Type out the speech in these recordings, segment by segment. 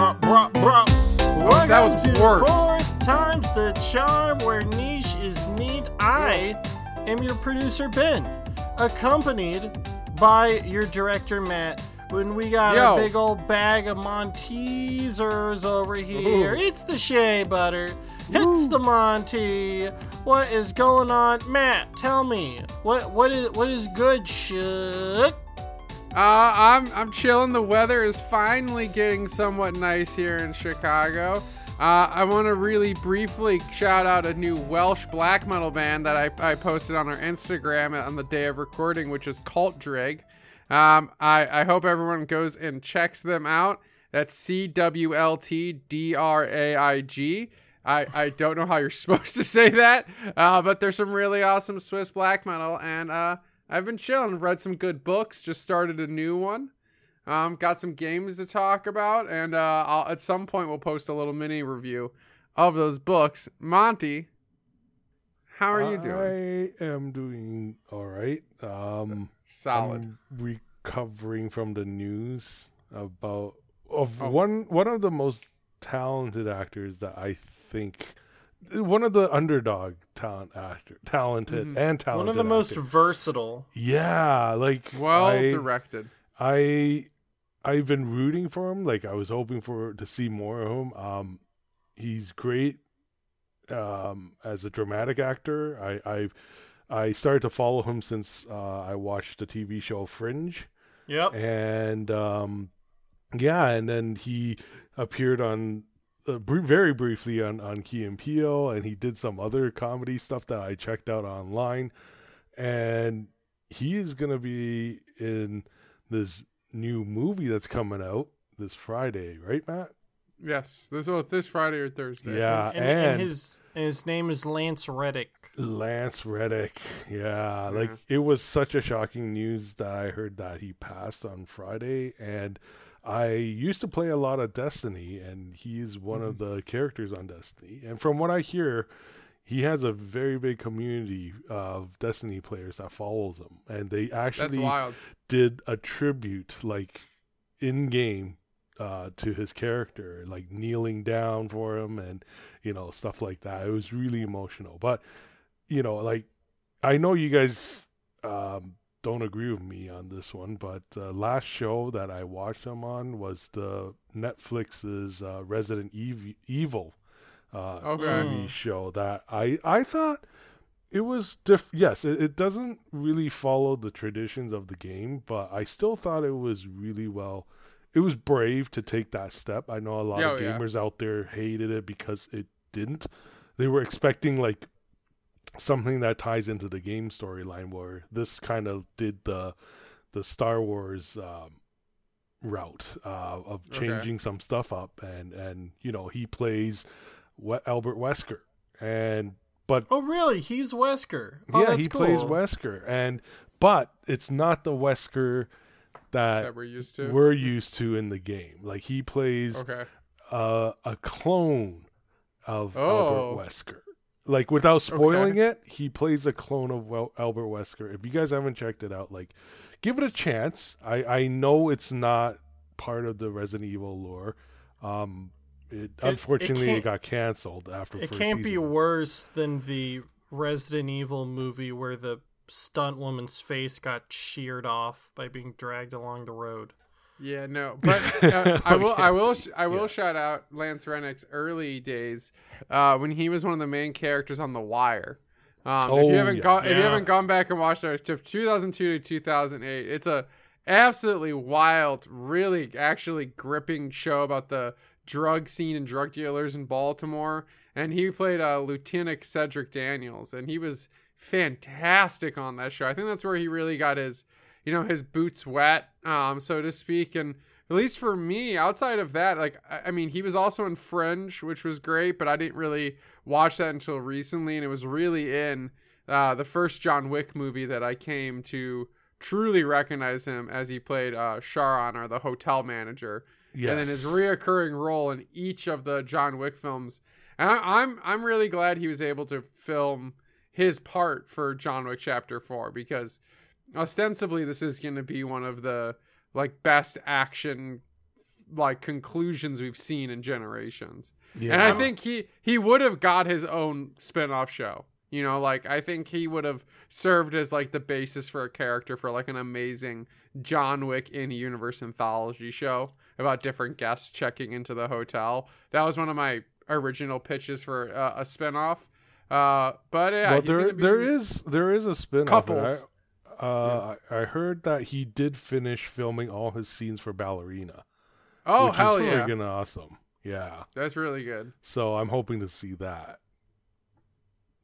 Bruh, bruh, bruh. that was to worse. Fourth Time's the Charm, where niche is neat. I am your producer, Ben, accompanied by your director, Matt. When we got Yo. a big old bag of Monteasers over here, Ooh. it's the Shea Butter. It's the Monty. What is going on, Matt? Tell me what what is what is good shit? Uh, I'm I'm chilling. The weather is finally getting somewhat nice here in Chicago. Uh, I want to really briefly shout out a new Welsh black metal band that I, I posted on our Instagram on the day of recording, which is Cult Drag. Um, I, I hope everyone goes and checks them out. That's C W L T D R A I G. I, I don't know how you're supposed to say that, uh, but there's some really awesome Swiss black metal, and uh, I've been chilling. Read some good books. Just started a new one. Um, got some games to talk about, and uh, I'll, at some point we'll post a little mini review of those books. Monty, how are you doing? I am doing all right. Um, Solid. I'm recovering from the news about of Oh. one one of the most talented actors that I think one of the underdog talent actor talented Mhm. and talented One of the most actor. versatile. yeah like well I, directed. I I've been rooting for him. Like I was hoping for to see more of him. Um, he's great um, as a dramatic actor. I I've I started to follow him since uh, I watched the TV show Fringe, Yep. and um, yeah, and then he appeared on. Uh, br- very briefly on on Key and Peele, and he did some other comedy stuff that I checked out online, and he is gonna be in this new movie that's coming out this Friday, right, Matt? Yes, this was this Friday or Thursday. Yeah, and, and, and his and his name is Lance Reddick. Lance Reddick. Yeah, like it was such a shocking news that I heard that he passed on Friday, and I used to play a lot of Destiny, and he's one of Mm-hmm. the characters on Destiny. And from what I hear, he has a very big community of Destiny players that follows him, and they actually did a tribute like in game uh to his character like kneeling down for him and you know stuff like that it was really emotional but you know like i know you guys um don't agree with me on this one but uh, last show that i watched him on was the netflix's uh, resident Ev- evil uh Okay. tv show that i i thought it was diff yes it, it doesn't really follow the traditions of the game but i still thought it was really well it was brave to take that step i know a lot Yeah, of oh, yeah. gamers out there hated it because it didn't they were expecting like something that ties into the game storyline where this kind of did the the star wars um route uh, of Okay. changing some stuff up and and you know he plays we- albert wesker and but Oh, really? He's Wesker. Oh, yeah, he plays. Wesker, and but it's not the Wesker that, That we're used to. we're used to in the game. Like he plays okay. uh, a clone of Oh. Albert Wesker. Like without spoiling it, he plays a clone of Wel- Albert Wesker. If you guys haven't checked it out, like give it a chance. I I know it's not part of the Resident Evil lore. Um, it, unfortunately it, can't- got canceled after. It first can't be worse than the Resident Evil movie where the stunt woman's face got sheared off by being dragged along the road. Yeah, no, but uh, I will, I will, sh- I will Yeah. shout out Lance Reddick's early days uh, when he was one of the main characters on The Wire. Um, if Oh, you haven't yeah. gone, if you haven't gone back and watched our stuff, 2002 to 2008, it's a absolutely wild, really actually gripping show about the drug scene and drug dealers in Baltimore. And he played uh, Lieutenant Cedric Daniels, and he was fantastic on that show. I think that's where he really got his, you know, his boots wet, um, so to speak. And at least for me, outside of that, like, I, I mean, he was also in Fringe, which was great, but I didn't really watch that until recently, and it was really in uh, the first John Wick movie that I came to truly recognize him as he played uh, Charon, or the hotel manager Yes. and then his reoccurring role in each of the John Wick films. And I, I'm I'm really glad he was able to film his part for John Wick Chapter Four because ostensibly this is going to be one of the like best action like conclusions we've seen in generations. Yeah. And I think he he would have got his own spin-off show. You know, like I think he would have served as like the basis for a character for like an amazing John Wick in universe anthology show about different guests checking into the hotel. That was one of my original pitches for uh, a spin-off. Uh, but yeah, well, there be- there is there is a spin-off. Couples. I, uh, I I heard that he did finish filming all his scenes for Ballerina. Oh which hell is yeah, friggin' awesome. Yeah. that's really good. So I'm hoping to see that.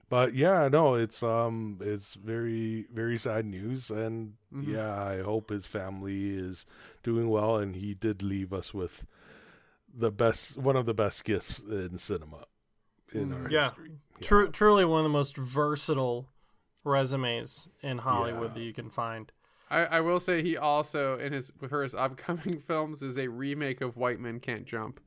But yeah, no, it's um it's very very sad news and Mhm. yeah, I hope his family is doing well and he did leave us with the best one of the best gifts in cinema in our Mm, Yeah. history. Yeah. Tru- truly one of the most versatile resumes in Hollywood Yeah. that you can find. I, I will say he also in his for his upcoming films is a remake of White Men Can't Jump.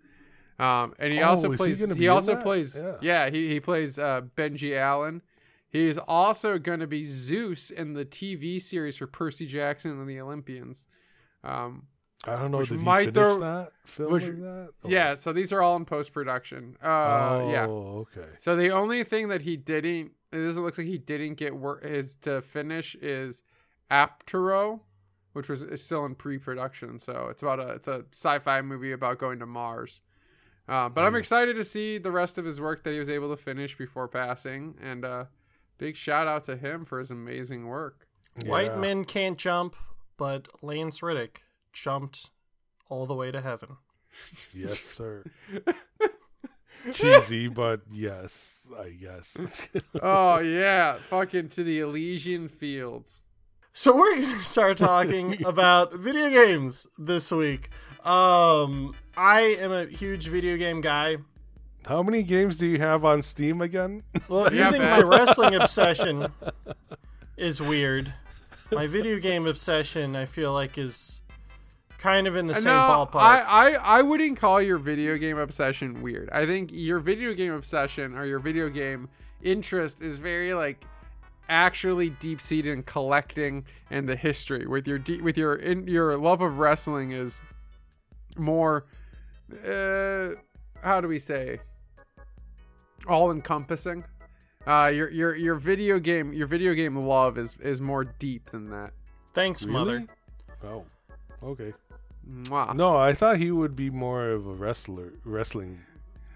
Um, and he Oh, also is he plays. He, also plays. Yeah. Yeah, he he plays uh, Benji Allen. He is also going to be Zeus in the TV series for Percy Jackson and the Olympians. Um, I don't know. Which Did he might finish throw- that? Film which- that? Or- Yeah, so these are all in post production. Uh, oh, yeah. okay. So the only thing that he didn't, it doesn't look like he didn't get work is to finish is Aptero, which was is still in pre-production. So it's about a it's a sci-fi movie about going to Mars. Uh, but I'm Mm. excited to see the rest of his work that he was able to finish before passing, and uh, big shout out to him for his amazing work. White men can't jump, but Lance Reddick jumped all the way to heaven. Yes, sir. Cheesy, but yes, I guess. oh yeah, fucking to the Elysian fields. So we're gonna start talking about video games this week. Um, I am a huge video game guy. How many games do you have on Steam again? Well, if you Yeah, think man. my wrestling obsession is weird, my video game obsession I feel like is kind of in the Uh, same no, ballpark. I, I, I wouldn't call your video game obsession weird. I think your video game obsession or your video game interest is very like actually deep seated in collecting and the history. With your de- with your in your love of wrestling is more uh how do we say all encompassing. Uh your your your video game your video game love is is more deep than that. Thanks, mother. Oh, okay. Mwah. No, I thought he would be more of a wrestler, wrestling.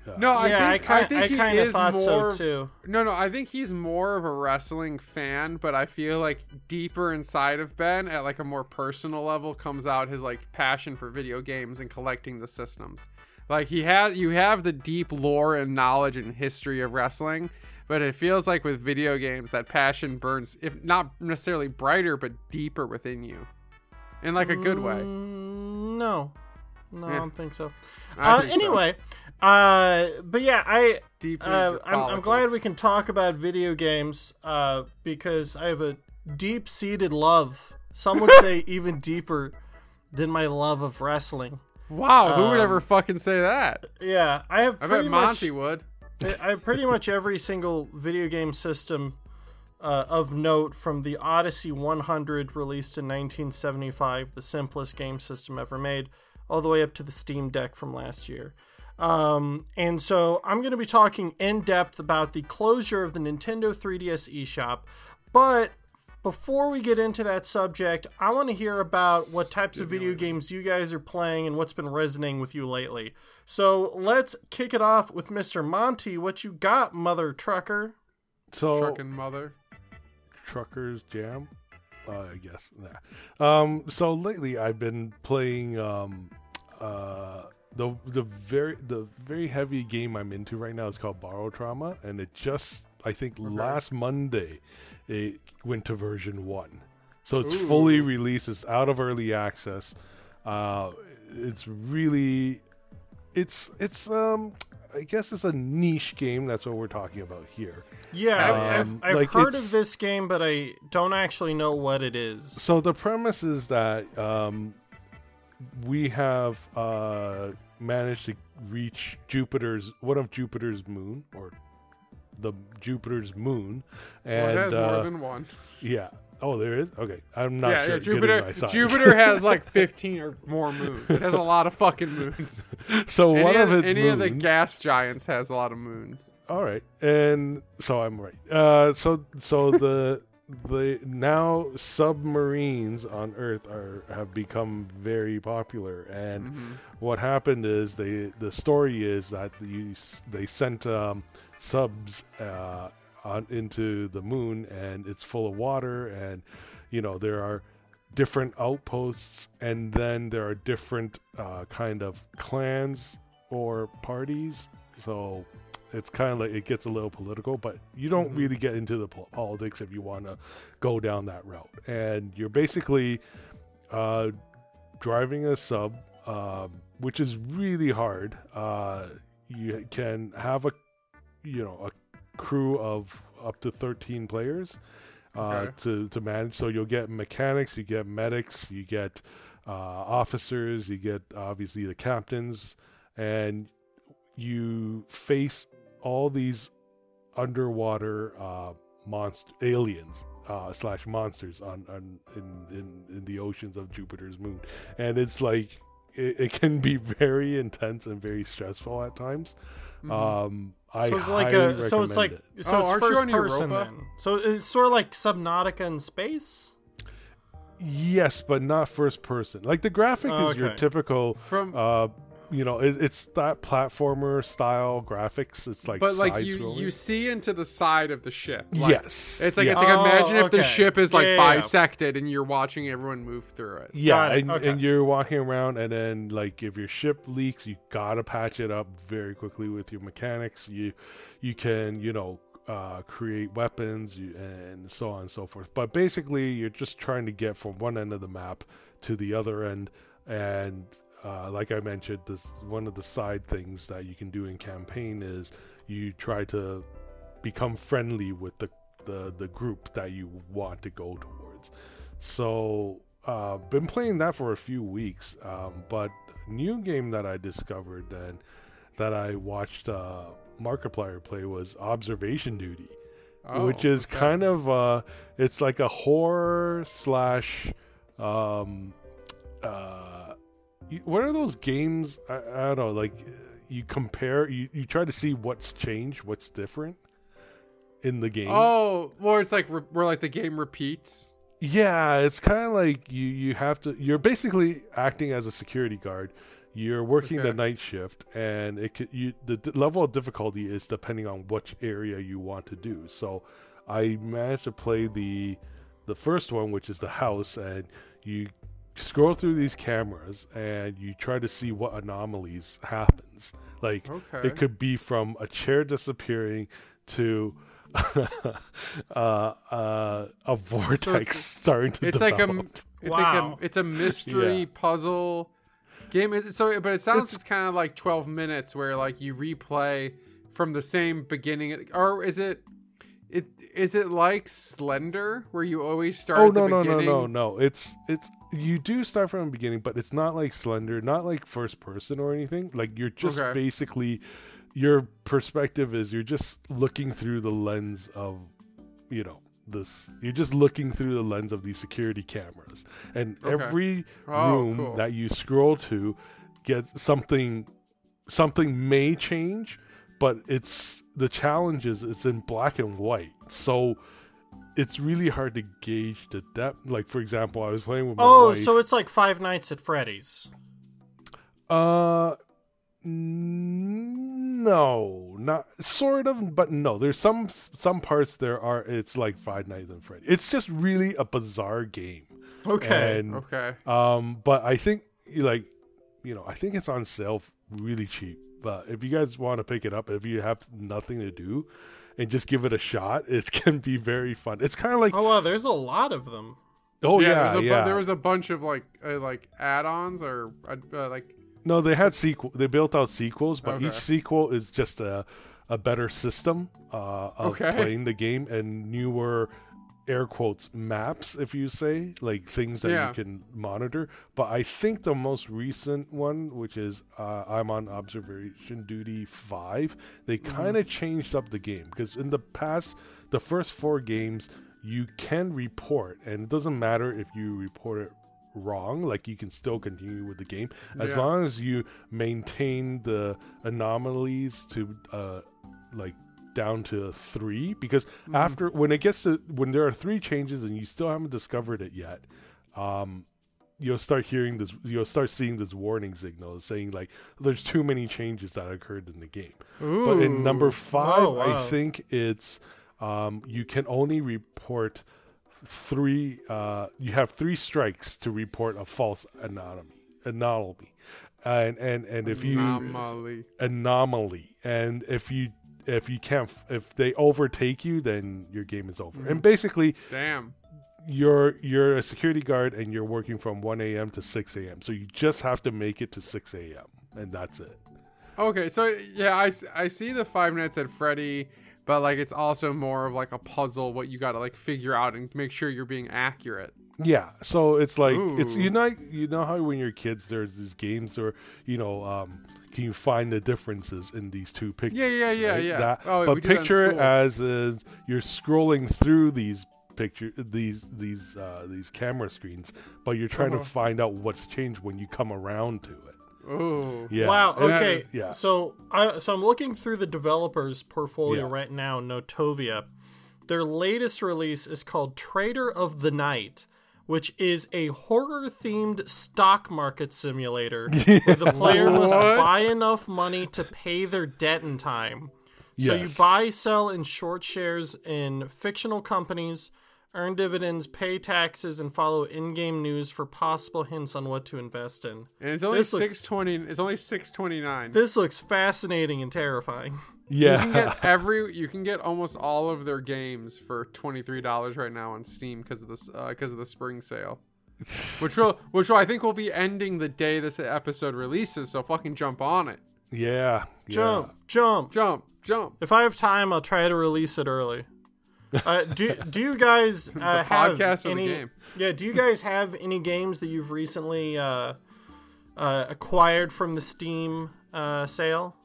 Uh, No, I yeah, think I I, kind think I he of is thought more, so too. No, no, I think he's more of a wrestling fan, but I feel like deeper inside of Ben, at like a more personal level, comes out his like passion for video games and collecting the systems. Like he has, you have the deep lore and knowledge and history of wrestling, but it feels like with video games that passion burns, if not necessarily brighter, but deeper within you, in like a good way. Mm, No, no, I don't think so. Uh, think so. anyway, uh, but yeah, I deeper. uh, I'm, I'm glad we can talk about video games uh, because I have a deep-seated love. Some would say even deeper than my love of wrestling. Wow, who would um, ever fucking say that? Yeah, I have. I bet much- Monty would. I I have pretty much every single video game system uh, of note from the Odyssey 100 released in 1975, the simplest game system ever made, all the way up to the Steam Deck from last year. Um, and so I'm going to be talking in depth about the closure of the Nintendo 3DS eShop. But before we get into that subject, I want to hear about what types of video games you guys are playing and what's been resonating with you lately. So let's kick it off with Mr. Monty. What you got, mother trucker? so Trucking mother. Truckers jam uh, i guess yeah. um so lately i've been playing um uh the the very the very heavy game i'm into right now is called Barotrauma and it just i think last monday it went to version one so it's Ooh. fully released it's out of early access uh it's really it's it's um i guess it's a niche game that's what we're talking about here Yeah, I've, Um, I've, I've like, heard of this game, but I don't actually know what it is. So the premise is that um, we have uh, managed to reach Jupiter's one of Jupiter's moon or the Jupiter's moon, Well, it and has uh, more than one. yeah, Oh, there is. Okay, I'm not yeah, sure. yeah, Jupiter. Jupiter has like 15 or more moons. It has a lot of fucking moons. so any one of of, its any moons. of the gas giants has a lot of moons. All right, and so I'm right. Uh, so so the the now submarines on Earth are have become very popular, and Mhm. what happened is they the story is that you they sent um, subs uh, on into the moon, and it's full of water, and you know there are different outposts, and then there are different uh, kind of clans or parties. So it's kind of like it gets a little political, but you don't Mhm. really get into the politics if you want to go down that route. And you're basically uh, driving a sub, um, which is really hard. Uh, you can have a you know a crew of up to 13 players uh, Okay. to to manage. So you'll get mechanics, you get medics, you get uh, officers, you get obviously the captains, and you face all these underwater uh, monster aliens uh, slash monsters on, on in, in in the oceans of Jupiter's moon, and it's like it, it can be very intense and very stressful at times. Mhm. Um, I so it's like highly a so it's like recommend it. so Oh, it's aren't first person then. So it's sort of like Subnautica in space. yes, but not first person. Like the graphic is your typical. from Uh, you know, it, it's that platformer style graphics. It's like but like you side-scrolling. you see into the side of the ship. Like, yes, It's like yeah. it's like Oh, imagine if the ship is like Yeah, yeah, yeah. bisected and you're watching everyone move through it. Yeah, it, and, okay. and you're walking around, and then like if your ship leaks, you gotta patch it up very quickly with your mechanics. You you can you know uh, create weapons and so on and so forth. But basically, you're just trying to get from one end of the map to the other end, and uh, like I mentioned, this one of the side things that you can do in campaign is you try to become friendly with the the, the group that you want to go towards. So, uh, been playing that for a few weeks. Um, but new game that I discovered and that I watched uh, Markiplier play was Observation Duty, Oh, which is kind of uh, it's like a horror slash. Um, uh, you- what are those games? I, I don't know. Like you compare, you, you try to see what's changed, what's different in the game. Oh, or it's like re- where like the game repeats. Yeah, it's kind of like you you have to you're basically acting as a security guard. You're working the night shift and it could you the d- level of difficulty is depending on which area you want to do. So I managed to play the the first one which is the house and you scroll through these cameras and you try to see what anomalies happens. Like Okay. it could be from a chair disappearing to uh, uh, a vortex starting to it's like develop. a it's Wow. like a it's a mystery Yeah. puzzle game. Is so, but it sounds It's- it's, kind of like twelve minutes where like you replay from the same beginning, or is it? It is it like Slender where you always start? oh at the no no no no no! It's it's you do start from the beginning, but it's not like Slender, not like first person or anything. Like you're just Okay. basically your perspective is you're just looking through the lens of you know this. You're just looking through the lens of these security cameras, and Okay. every Oh, room cool. that you scroll to get something something may change but it's the challenge is it's in black and white so it's really hard to gauge the depth like for example i was playing with my Oh, wife so it's like Five Nights at Freddy's. uh no not sort of but no there's some some parts there are it's like five nights at freddy it's just really a bizarre game Okay. and Okay. Um, but I think you like you know, I think it's on sale really cheap. But if you guys want to pick it up, if you have nothing to do, and just give it a shot, it can be very fun. It's kind of like oh wow, there's a lot of them. oh yeah, yeah, there's a bu- yeah. there was a bunch of like uh, like add-ons or uh, uh, like no, they had sequel. They built out sequels, but Okay. each sequel is just a a better system uh, of Okay. playing the game and newer air quotes maps if you say like things that Yeah. you can monitor but i think the most recent one which is uh, i'm on observation duty 5 they Mm-hmm. kind of changed up the game because in the past the first four games you can report, and it doesn't matter if you report it wrong like you can still continue with the game as Yeah. long as you maintain the anomalies to uh like down to three because Mm-hmm. after when it gets to when there are three changes and you still haven't discovered it yet um you'll start hearing this you'll start seeing this warning signal saying like there's too many changes that occurred in the game but in number Ooh. five Oh, i think it's um you can only report three uh you have three strikes to report a false anomaly anomaly and and and if you Anomaly. anomaly and if you if you can't if they overtake you then your game is over Mm-hmm. and basically Damn. you're you're a security guard and you're working from 1 a.m to 6 a.m so you just have to make it to 6 a.m and that's it Okay, so yeah, i, I see the Five Nights at Freddy, but like it's also more of like a puzzle. What you got to like figure out and make sure you're being accurate. Yeah so it's like it's you know you know how when you're kids there's these games or you know um can you find the differences in these two pictures Yeah, yeah, yeah, right? yeah. That- Oh, but picture it as is you're scrolling through these picture these these uh these camera screens but you're trying Uh-huh. to find out what's changed when you come around to it Oh, yeah Wow. Okay. is- yeah So I so I'm looking through the developers' portfolio Yeah. right now. Notovia, their latest release is called Trader of the Night, which is a horror-themed stock market simulator where the player must buy enough money to pay their debt in time. So you buy, sell, and short shares in fictional companies, earn dividends, pay taxes, and follow in-game news for possible hints on what to invest in. and it's only This looks- six twenty. It's only six twenty nine. This looks fascinating and terrifying. Yeah, You can yeah get every. You can get almost all of their games for twenty three dollars right now on Steam because of this because uh, of the spring sale, which will which will, I think will be ending the day this episode releases. So fucking jump on it. yeah yeah. Jump, jump. Jump, jump. If I have time, I'll try to release it early. Uh, do Do you guys uh, have podcast or the any? game? Yeah. Do you guys have any games that you've recently uh, uh, acquired from the Steam uh, sale?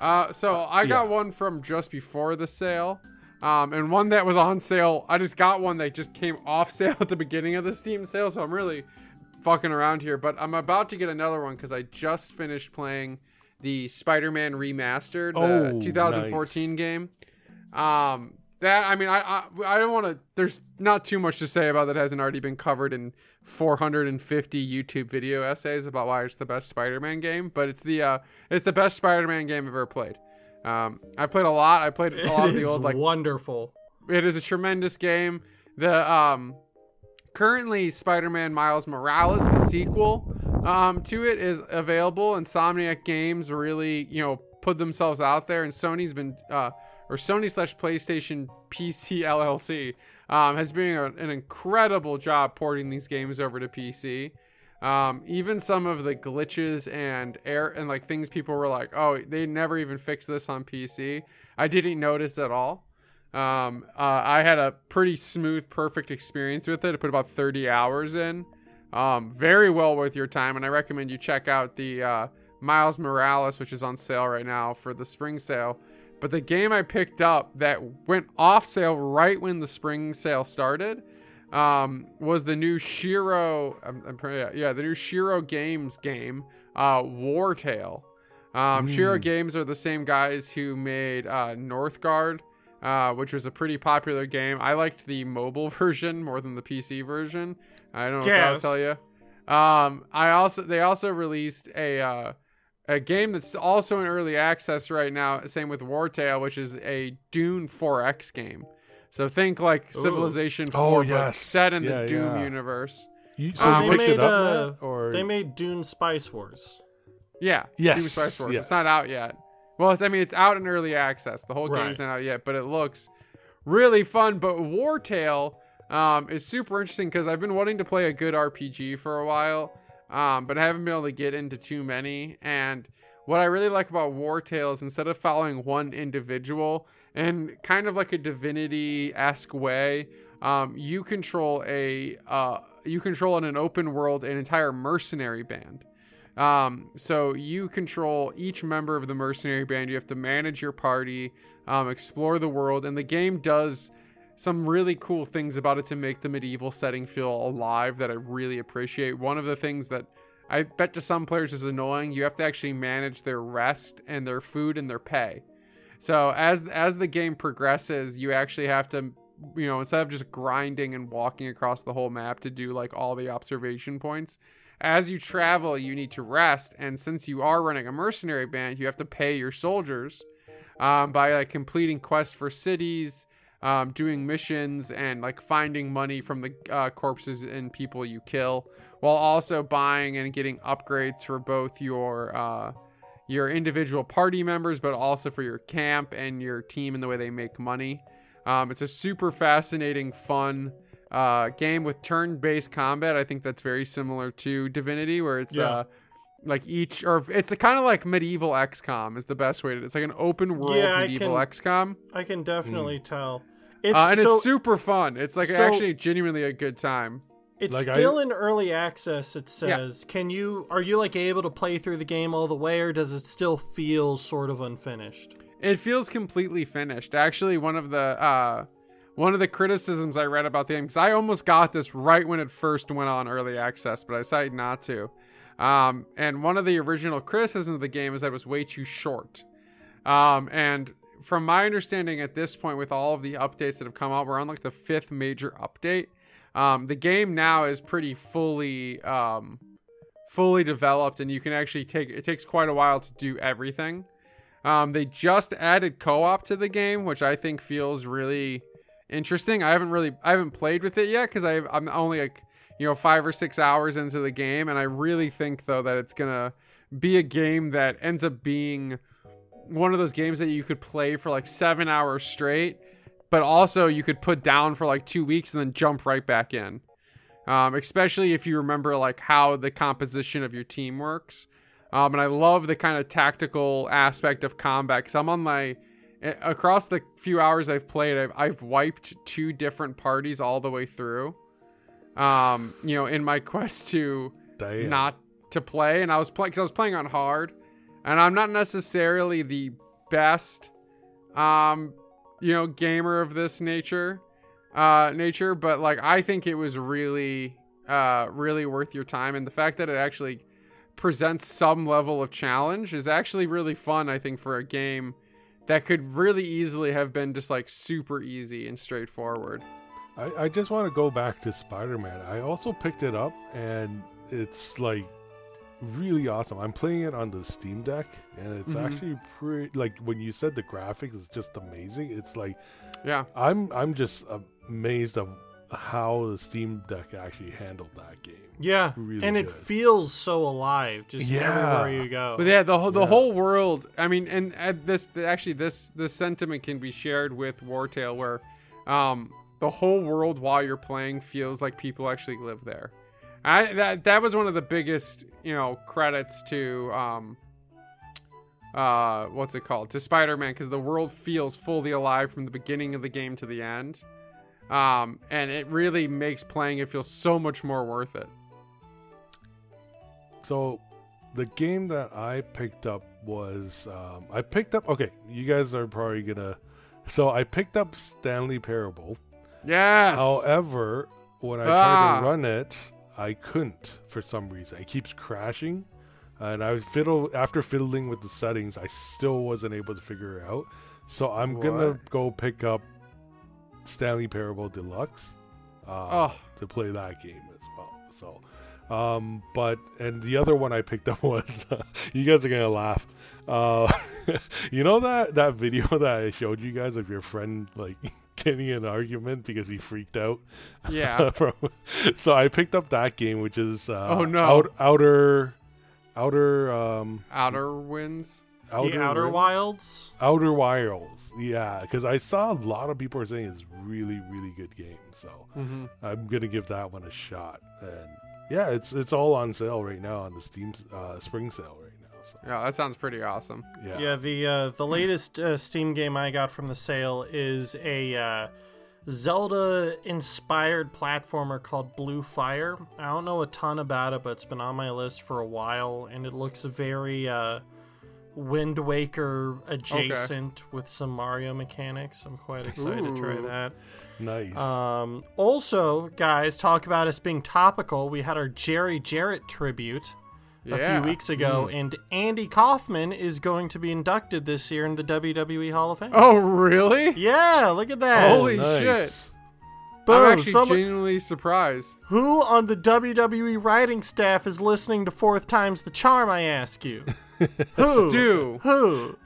Uh, so I got yeah. one from just before the sale, um, and one that was on sale. I just got one that just came off sale at the beginning of the Steam sale, so I'm really fucking around here. But I'm about to get another one because I just finished playing the Spider-Man remastered, the Oh, 2014 nice. game. Um, that I mean, I I, I don't want to. There's not too much to say about that hasn't already been covered in 450 YouTube video essays about why it's the best Spider-Man game. But it's the uh, it's the best Spider-Man game I've ever played. Um, I played a lot. I played a lot It of the old like wonderful. it is a tremendous game. The um, currently Spider-Man Miles Morales, the sequel um, to it, is available. Insomniac Games really, you know, put themselves out there, and Sony's been uh, or Sony slash PlayStation PC LLC um, has been a, an incredible job porting these games over to PC. Um, even some of the glitches and air and like things people were like, oh, they never even fixed this on PC. I didn't notice at all. Um, uh, I had a pretty smooth, perfect experience with it. I put about 30 hours in. Um, very well worth your time, and I recommend you check out the uh, Miles Morales, which is on sale right now for the spring sale. But the game I picked up that went off sale right when the spring sale started um, was the new Shiro. I'm, I'm yeah, yeah, the new Shiro Games game, uh, Wartail. Um, Shiro Mm. Games are the same guys who made uh, Northgard, uh, which was a pretty popular game. I liked the mobile version more than the PC version. I don't know if Gasp. I'll tell you. Um, I also they also released a uh, a game that's also in early access right now. Same with Wartail, which is a Dune 4X game. So think like Ooh. Civilization 4, Oh, but yes. set in Yeah, the Dune yeah. universe. You, so Um, you they picked made it up uh, or they made Dune Spice Wars. Yeah. Yes, Dune Spice Wars. It's not out yet. Well, it's, I mean, it's out in early access. The whole game's Right. not out yet, but it looks really fun. But Wartail um, is super interesting because I've been wanting to play a good RPG for a while, um, but I haven't been able to get into too many. And what I really like about Wartales, instead of following one individual in kind of like a divinity esque way, um, you control a uh, you control in an open world an entire mercenary band. Um, so you control each member of the mercenary band. You have to manage your party, um, explore the world, and the game does some really cool things about it to make the medieval setting feel alive that I really appreciate. One of the things that I bet to some players is annoying, you have to actually manage their rest and their food and their pay. So as as the game progresses, you actually have to you know, instead of just grinding and walking across the whole map to do like all the observation points, as you travel, you need to rest. And since you are running a mercenary band, you have to pay your soldiers um, by like completing quests for cities, um, doing missions, and like finding money from the uh, corpses and people you kill, while also buying and getting upgrades for both your uh, your individual party members, but also for your camp and your team and the way they make money. Um, it's a super fascinating, fun uh, game with turn-based combat. I think that's very similar to Divinity, where it's Yeah. Uh, like each, or it's kind of like medieval XCOM is the best way to. It's like an open world Yeah, I can- XCOM, I can definitely tell. It's, uh, and so it's super fun. It's like so- actually genuinely a good time. it's like, I- still in early access. It Yeah. says, "Can you are you like able to play through the game all the way, or does it still feel sort of unfinished?" It feels completely finished. Actually, one of the uh, one of the criticisms I read about the game because I almost got this right when it first went on early access, but I decided not to. Um, and one of the original criticisms of the game is that it was way too short. Um, and from my understanding, at this point, with all of the updates that have come out, we're on like the fifth major update. Um, the game now is pretty fully um, fully developed, and you can actually take it takes quite a while to do everything. Um, they just added co-op to the game, which I think feels really interesting. I haven't really I haven't played with it yet because I'm only like you know five or six hours into the game, and I really think though that it's gonna be a game that ends up being one of those games that you could play for like seven hours straight, but also you could put down for like two weeks and then jump right back in. Um, especially if you remember like how the composition of your team works. Um, and I love the kind of tactical aspect of combat because I'm on my across the few hours I've played, I've, I've wiped two different parties all the way through. Um, you know, in my quest to Damn. not to play, and I was playing because I was playing on hard, and I'm not necessarily the best, um, you know, gamer of this nature, uh, nature, but like I think it was really, uh, really worth your time, and the fact that it actually presents some level of challenge is actually really fun. I think for a game that could really easily have been just like super easy and straightforward. I, I just want to go back to Spider Man. I also picked it up and it's like really awesome. I'm playing it on the Steam Deck and it's Mhm. actually pretty like when you said the graphics is just amazing. It's like Yeah. I'm I'm just amazed of how the Steam Deck actually handled that game. Yeah, really and it good. feels so alive just Yeah. everywhere you go. But yeah, the whole the Yeah. whole world. I mean, and at this actually this this sentiment can be shared with Wartail, where um, the whole world while you're playing feels like people actually live there. I that that was one of the biggest you know credits to um, uh, what's it called to Spider-Man because the world feels fully alive from the beginning of the game to the end. Um, and it really makes playing it feel so much more worth it. So the game that I picked up was um, I picked up okay, you guys are probably gonna so I picked up Stanley Parable. Yes. However, when I tried Ah. to run it, I couldn't for some reason. It keeps crashing. And I was fiddle after fiddling with the settings, I still wasn't able to figure it out. So I'm gonna go pick up Stanley Parable Deluxe uh, Oh. to play that game as well. So, um, but and the other one I picked up was you guys are gonna laugh. Uh, you know that that video that I showed you guys of your friend like getting an argument because he freaked out. Yeah. from so I picked up that game, which is uh, Oh, no. out, outer outer um Outer Winds. the Outer Rim- Wilds. Outer Wilds, yeah, because I saw a lot of people are saying it's really, really good game. So Mm-hmm. I'm gonna give that one a shot. And yeah, it's it's all on sale right now on the Steam uh, spring sale right now. So Yeah, that sounds pretty awesome. yeah, Yeah, the uh, the latest uh, Steam game I got from the sale is a uh, Zelda inspired platformer called Blue Fire. I don't know a ton about it, but it's been on my list for a while, and it looks very uh, Wind Waker adjacent with some Mario mechanics. I'm quite excited to try that. Nice. Um, also, guys, talk about us being topical. We had our Jerry Jarrett tribute a few weeks ago, and Andy Kaufman is going to be inducted this year in the WWE Hall of Fame. Oh, really? Yeah, look at that. Holy nice. shit. Boom. I'm actually Someone- genuinely surprised. who on the WWE writing staff is listening to Fourth Time's the Charm, I ask you? Who? Stu. Who?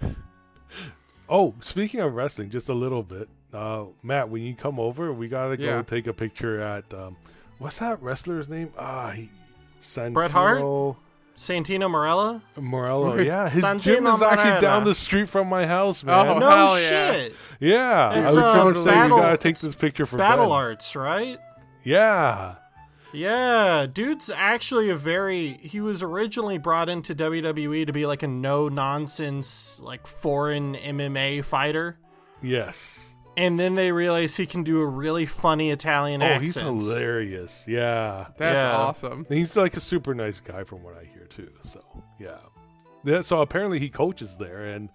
Oh, speaking of wrestling, just a little bit. Uh, Matt, when you come over, we gotta go Yeah. take a picture at um, what's that wrestler's name? Ah, he, Santino Bret Hart? Santino Marella? Morello. Yeah, his Santino gym is actually Marella. down the street from my house, man. Oh, no hell yeah. shit. yeah, It's, I was uh, gonna say Battle- we gotta take this picture for Battle Ben. Arts, right? Yeah, Yeah, dude's actually a very. He was originally brought into WWE to be like a no nonsense, like foreign MMA fighter. yes. And then they realize he can do a really funny Italian Oh, accent. he's hilarious. Yeah, That's Yeah. awesome. he's like a super nice guy from what I hear too. So yeah, yeah. So apparently he coaches there, and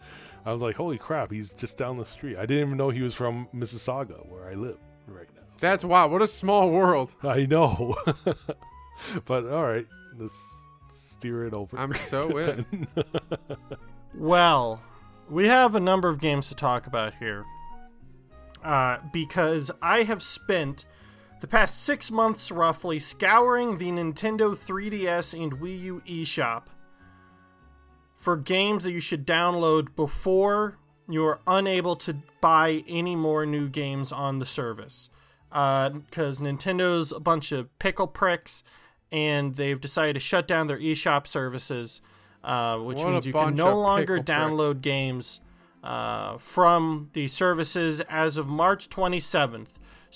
I was like, holy crap, he's just down the street. I didn't even know he was from Mississauga, where I live right now. So- That's wow. What a small world. I know. but all right, let's steer it over. I'm so in. Well, we have a number of games to talk about here. Uh, because I have spent the past six months roughly scouring the Nintendo 3DS and Wii U eShop for games that you should download before you are unable to buy any more new games on the service. Because Nintendo's a bunch of pickle pricks and they've decided to shut down their eShop services, uh, which What means you can no longer download games uh, from the services as of March 27th.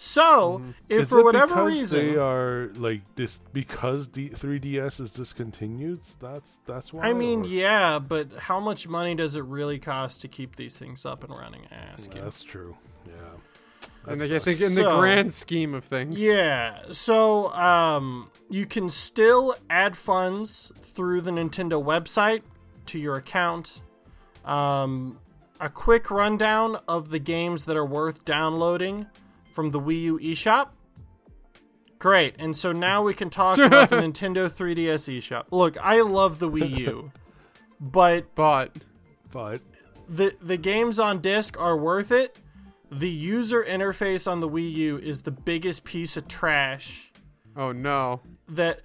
So, if Is for it whatever because reason, they are like this because the 3DS is discontinued. That's that's why. I mean, or- yeah, but how much money does it really cost to keep these things up and running? I ask you. that's true. Yeah. And I think in the So- grand scheme of things. Yeah, so um, you can still add funds through the Nintendo website to your account. Um, a quick rundown of the games that are worth downloading from the Wii U eShop. Great, and so now we can talk about the Nintendo 3DS eShop. Look, I love the Wii U, but But but the the games on disc are worth it. The user interface on the Wii U is the biggest piece of trash oh no. that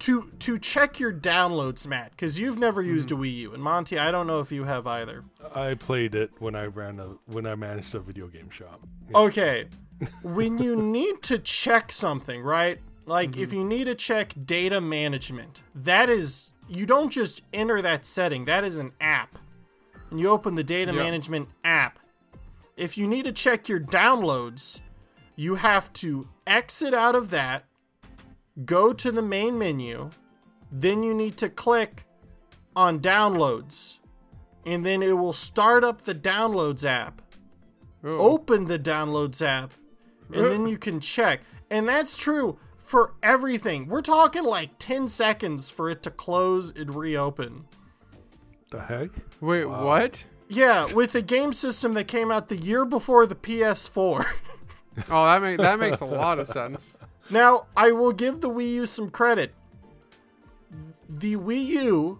to to check your downloads, Matt, because you've never Mm-hmm. used a Wii U, and Monty, I don't know if you have either. I played it when I ran a when I managed a video game shop. Okay, when you need to check something, right? Like Mm-hmm. if you need to check data management, that is you don't just enter that setting. That is an app, and you open the data Yeah. management app. If you need to check your downloads, you have to exit out of that, go to the main menu, then you need to click on downloads, and then it will start up the downloads app Ooh. open the downloads app and then you can check. And that's true for everything. We're talking like 10 seconds for it to close and reopen. The heck? Wait, what? Yeah, with a game system that came out the year before the PS4. Oh, that make, that makes a lot of sense. Now, I will give the Wii U some credit. The Wii U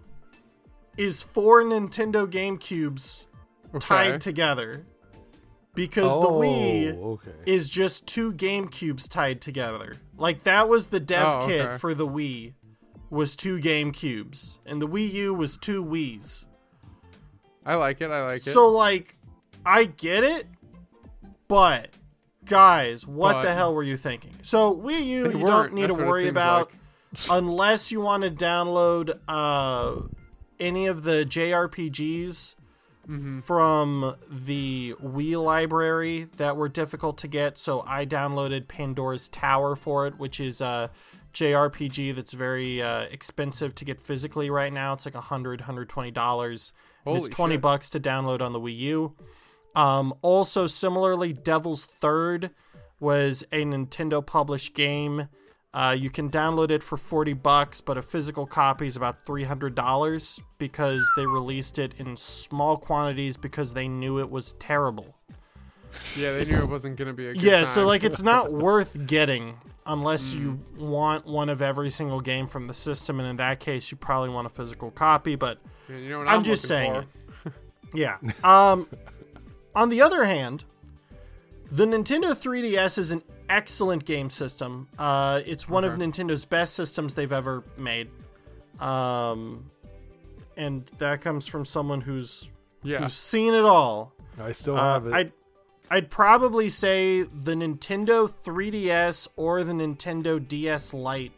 is four Nintendo GameCubes Okay. tied together. Because the oh, Wii Oh, okay. is just two GameCubes tied together. Like that was the dev Oh, kit for the Wii was two GameCubes and the Wii U was two Wii's. I like it. I like it. So like I get it, but guys, what But- the hell were you thinking? So Wii U you don't need That's to worry about like. unless you want to download uh any of the JRPGs Mm-hmm. from the Wii library that were difficult to get. So I downloaded Pandora's Tower for it, which is a JRPG that's very uh, expensive to get physically right now. It's like a hundred, hundred twenty dollars. Holy It's twenty shit. bucks to download on the Wii U. Um, also, similarly, Devil's Third was a Nintendo published game Uh, you can download it for 40 bucks, but a physical copy is about $300 because they released it in small quantities because they knew it was terrible. Yeah, they knew it wasn't gonna be a good Yeah, so like it's not worth getting unless you Mm. want one of every single game from the system, and in that case, you probably want a physical copy. But you know what I'm, I'm, just saying. Yeah. Um, on the other hand, the Nintendo 3DS is an excellent game system. Uh, it's one of Nintendo's best systems they've ever made. Um, and that comes from someone who's Yeah, who's seen it all. I still Uh, have it. I'd, I'd probably say the Nintendo 3DS or the Nintendo DS Lite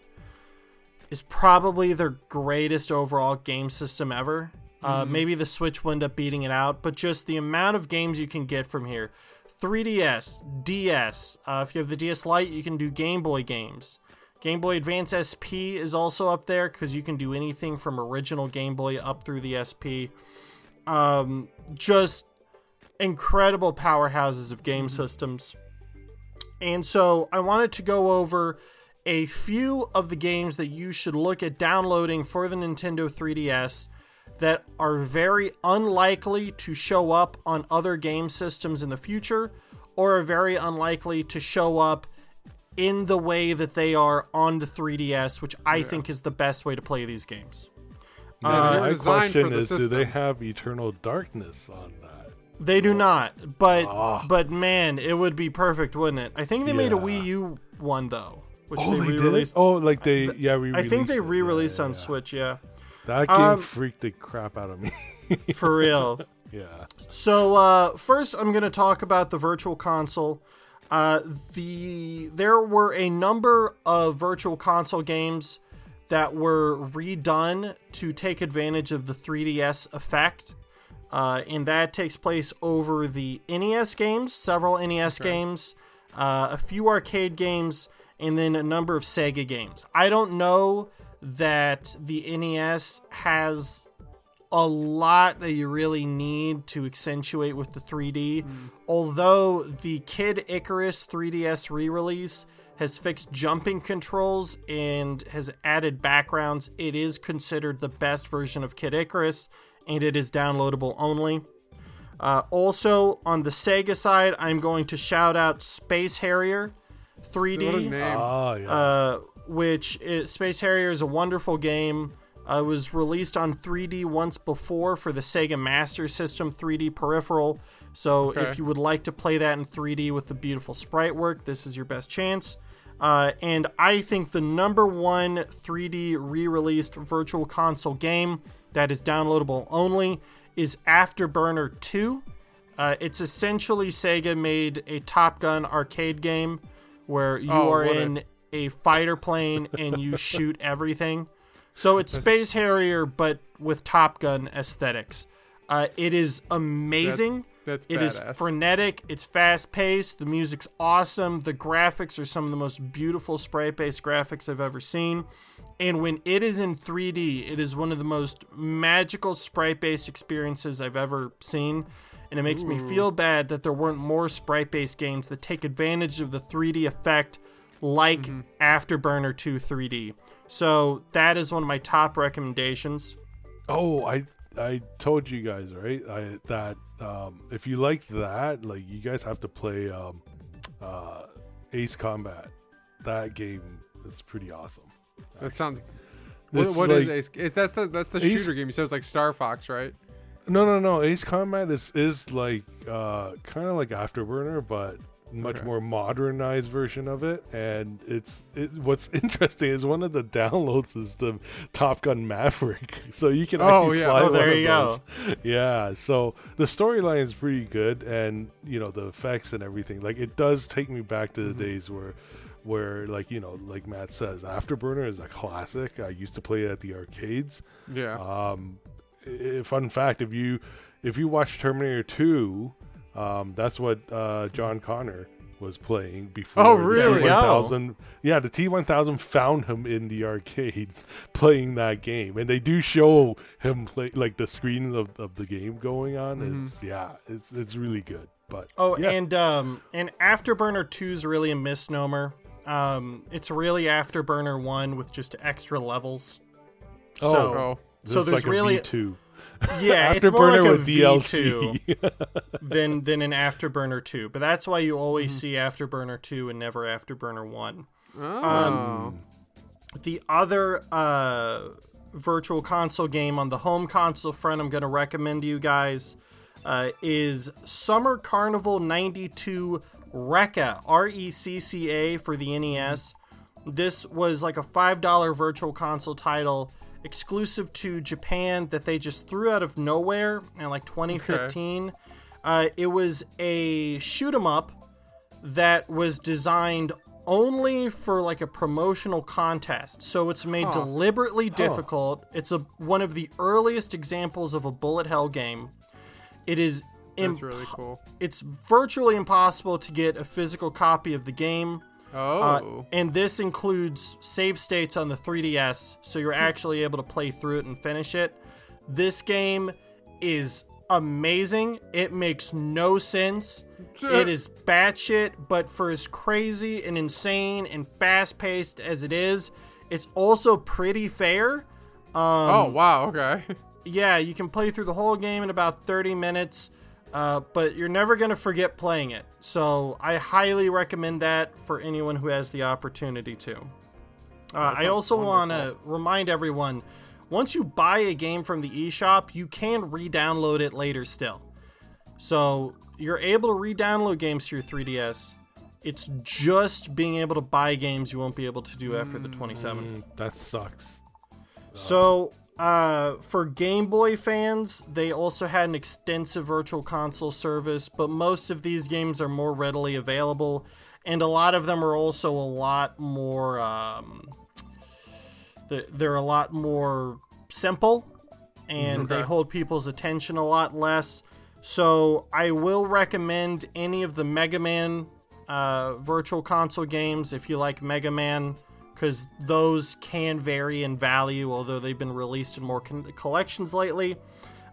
is probably their greatest overall game system ever. Uh, maybe the Switch will end up beating it out, but just the amount of games you can get from here 3DS, DS. Uh, if you have the DS Lite, you can do Game Boy games. Game Boy Advance SP is also up there because you can do anything from original Game Boy up through the SP. Um, just incredible powerhouses of game systems. And so I wanted to go over a few of the games that you should look at downloading for the Nintendo 3DS that are very unlikely to show up on other game systems in the future or are very unlikely to show up in the way that they are on the 3DS, which I think is the best way to play these games. Yeah, Uh, My question the is, do they have Eternal Darkness on that? They do not, but Ah. but man, it would be perfect, wouldn't it? I think they made a Wii U one though, which Oh, they, they did re-released. Oh, like they, yeah, re I think they re-released Yeah, on yeah. Switch, yeah, That game Um, freaked the crap out of me. for real. yeah. So uh, first, I'm going to talk about the Virtual Console. Uh, the there were a number of Virtual Console games that were redone to take advantage of the 3DS effect, uh, and that takes place over the NES games, several NES games, uh, a few arcade games, and then a number of Sega games. I don't know that the NES has a lot that you really need to accentuate with the 3D. Although the Kid Icarus 3DS re release has fixed jumping controls and has added backgrounds, it is considered the best version of Kid Icarus and it is downloadable only. Uh, also, on the Sega side, I'm going to shout out Space Harrier 3D What name. Ah, yeah. uh, which is, Space Harrier is a wonderful game. Uh, it was released on 3D once before for the Sega Master System 3D peripheral. So Okay. if you would like to play that in 3D with the beautiful sprite work, this is your best chance. Uh, and I think the number one 3D re-released Virtual Console game that is downloadable only is Afterburner 2. Uh, it's essentially Sega made a Top Gun arcade game where you Oh, are in a fighter plane and you shoot everything. So it's Space Harrier, but with Top Gun aesthetics. Uh, it is amazing. That's It is badass. frenetic. It's fast paced. The music's awesome. The graphics are some of the most beautiful sprite based graphics I've ever seen. And when it is in 3D, it is one of the most magical sprite based experiences I've ever seen. And it makes me feel bad that there weren't more sprite based games that take advantage of the 3D effect like Afterburner 2 3D. So that is one of my top recommendations. Oh, I I told you guys right I, that um, if you like that, like you guys have to play um, uh, Ace Combat. That game is pretty awesome. That sounds. What, It's what is like- Ace? Is that's the that's the Ace- shooter game? You said it's like Star Fox, right? No, no, no. Ace Combat is is like uh, kind of like Afterburner, but much Okay. more modernized version of it. And it's it, what's interesting is one of the downloads is the Top Gun Maverick, so you can Oh, yeah. fly Oh, there you go. Yeah. So the storyline is pretty good, and you know the effects and everything. Like it does take me back to the Mm-hmm. days where. Where like you know, like Matt says, Afterburner is a classic. I used to play it at the arcades. Yeah. Um, i- fun fact: if you if you watch Terminator Two, um, that's what uh, John Connor was playing before. Oh, the really? T1000. Yeah, the T one thousand found him in the arcades playing that game, and they do show him play like the screen of, of the game going on. Mhm. It's yeah, it's it's really good. But Oh, yeah. and um, and Afterburner Two is really a misnomer. Um, it's really Afterburner one with just extra levels. Oh, So- Oh, so there's like really- a V2. Yeah, it's more Afterburner like a with DLC. V2 than than an Afterburner two. But that's why you always Mm-hmm. see Afterburner two and never Afterburner one. oh. The other uh, virtual console game on the home console front I'm going to recommend to you guys uh, is Summer Carnival 92 Recca, R E C C A for the NES. This was like a $5 virtual console title exclusive to Japan that they just threw out of nowhere in like 2015. Uh, it was a shoot 'em up that was designed only for like a promotional contest. So it's made deliberately difficult. It's a one of the earliest examples of a bullet hell game. It is imp- really cool. it's virtually impossible to get a physical copy of the game. Oh. Uh, and this includes save states on the 3DS, so you're actually able to play through it and finish it. This game is amazing. It makes no sense. It is batshit, but for as crazy and insane and fast paced as it is, it's also pretty fair. Um, oh wow. Okay. yeah, you can play through the whole game in about 30 minutes, uh, but you're never going to forget playing it. So I highly recommend that for anyone who has the opportunity to. Uh, I also want to remind everyone once you buy a game from the eShop, you can re download it later still. So you're able to re download games to your 3DS. It's just being able to buy games you won't be able to do after the 27th. Mm, that sucks. So, uh, for Game Boy fans, they also had an extensive virtual console service, but most of these games are more readily available, and a lot of them are also a lot more. Um, they're, they're a lot more simple, and they hold people's attention a lot less. So, I will recommend any of the Mega Man uh, virtual console games if you like Mega Man because those can vary in value, although they've been released in more con- collections lately.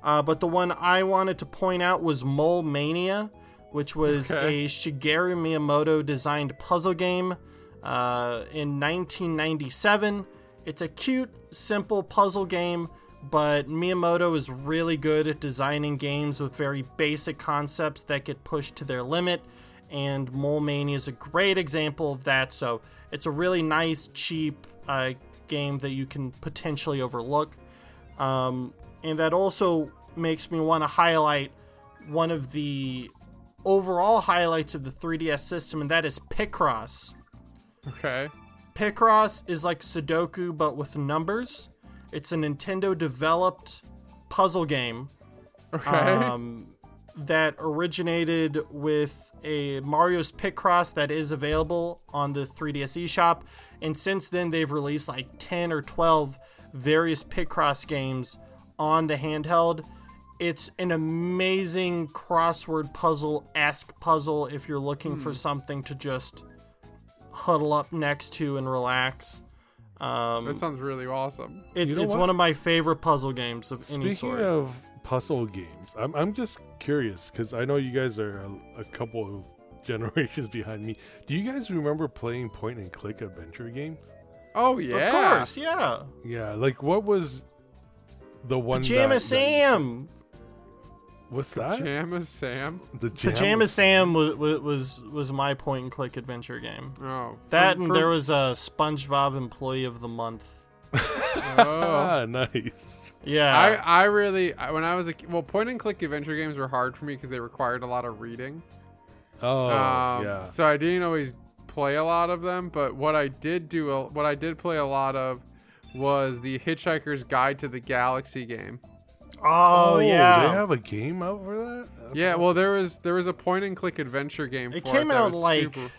Uh, but the one I wanted to point out was Mole Mania, which was Okay. a Shigeru Miyamoto designed puzzle game uh, in 1997. It's a cute, simple puzzle game, but Miyamoto is really good at designing games with very basic concepts that get pushed to their limit and Mole Mania is a great example of that. So it's a really nice, cheap uh, game that you can potentially overlook. Um, and that also makes me want to highlight one of the overall highlights of the 3DS system, and that is Picross. Okay. Picross is like Sudoku but with numbers. It's a Nintendo developed puzzle game Okay. um, that originated with a Mario's Picross that is available on the 3DS eShop. And since then, they've released like 10 or 12 various Picross games on the handheld. It's an amazing crossword puzzle esque puzzle if you're looking for something to just huddle up next to and relax. Um, that sounds really awesome. it- You know it's what? one of my favorite puzzle games of any sort. Speaking sort. of puzzle games, I'm, I'm just curious because I know you guys are a, a couple of generations behind me. Do you guys remember playing point and click adventure games? Oh yeah. Of course, yeah. Yeah, like what was the one? Pajama that, Sam. what's that? Pajama Sam. the Pajama Sam was, was was my point and click adventure game. Oh. That from- and from- there was a SpongeBob Employee of the Month. Oh. Ah, nice. Yeah, I, I really when I was a well point and click adventure games were hard for me because they required a lot of reading. Oh, um, yeah. So I didn't always play a lot of them, but what I did do what I did play a lot of was the Hitchhiker's Guide to the Galaxy game. oh, yeah. They have a game out for that. That's yeah, well there was there was a point and click adventure game. It for came that out like super-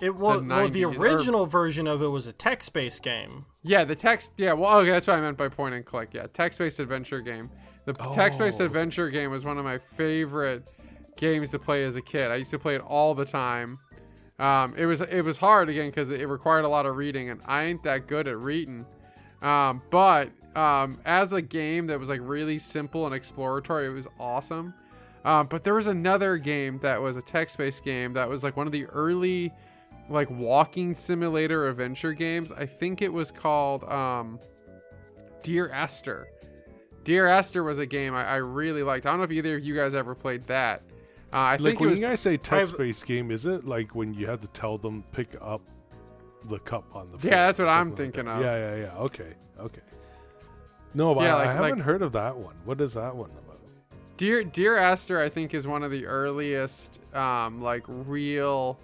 it was the well, the 90s, or- original version of it was a text-based game. Yeah, the text. Yeah, well, okay, that's what I meant by point and click. Yeah, text-based adventure game. The text-based Oh. adventure game was one of my favorite games to play as a kid. I used to play it all the time. Um, it was it was hard again because it required a lot of reading, and I ain't that good at reading. Um, but um, as a game that was like really simple and exploratory, it was awesome. Um, but there was another game that was a text-based game that was like one of the early like walking simulator adventure games. I think it was called um, Dear Esther. Dear Esther was a game I, I really liked. I don't know if either of you guys ever played that. Uh, I Like think it when was you guys say text-based game, is it like when you have to tell them pick up the cup on the floor? Yeah, that's what I'm something like thinking of. Yeah, yeah, yeah. Okay, okay. No, but Yeah, I, like- I haven't like- heard of that one. What is that one about? Dear Dear Esther, I think is one of the earliest, um, like real,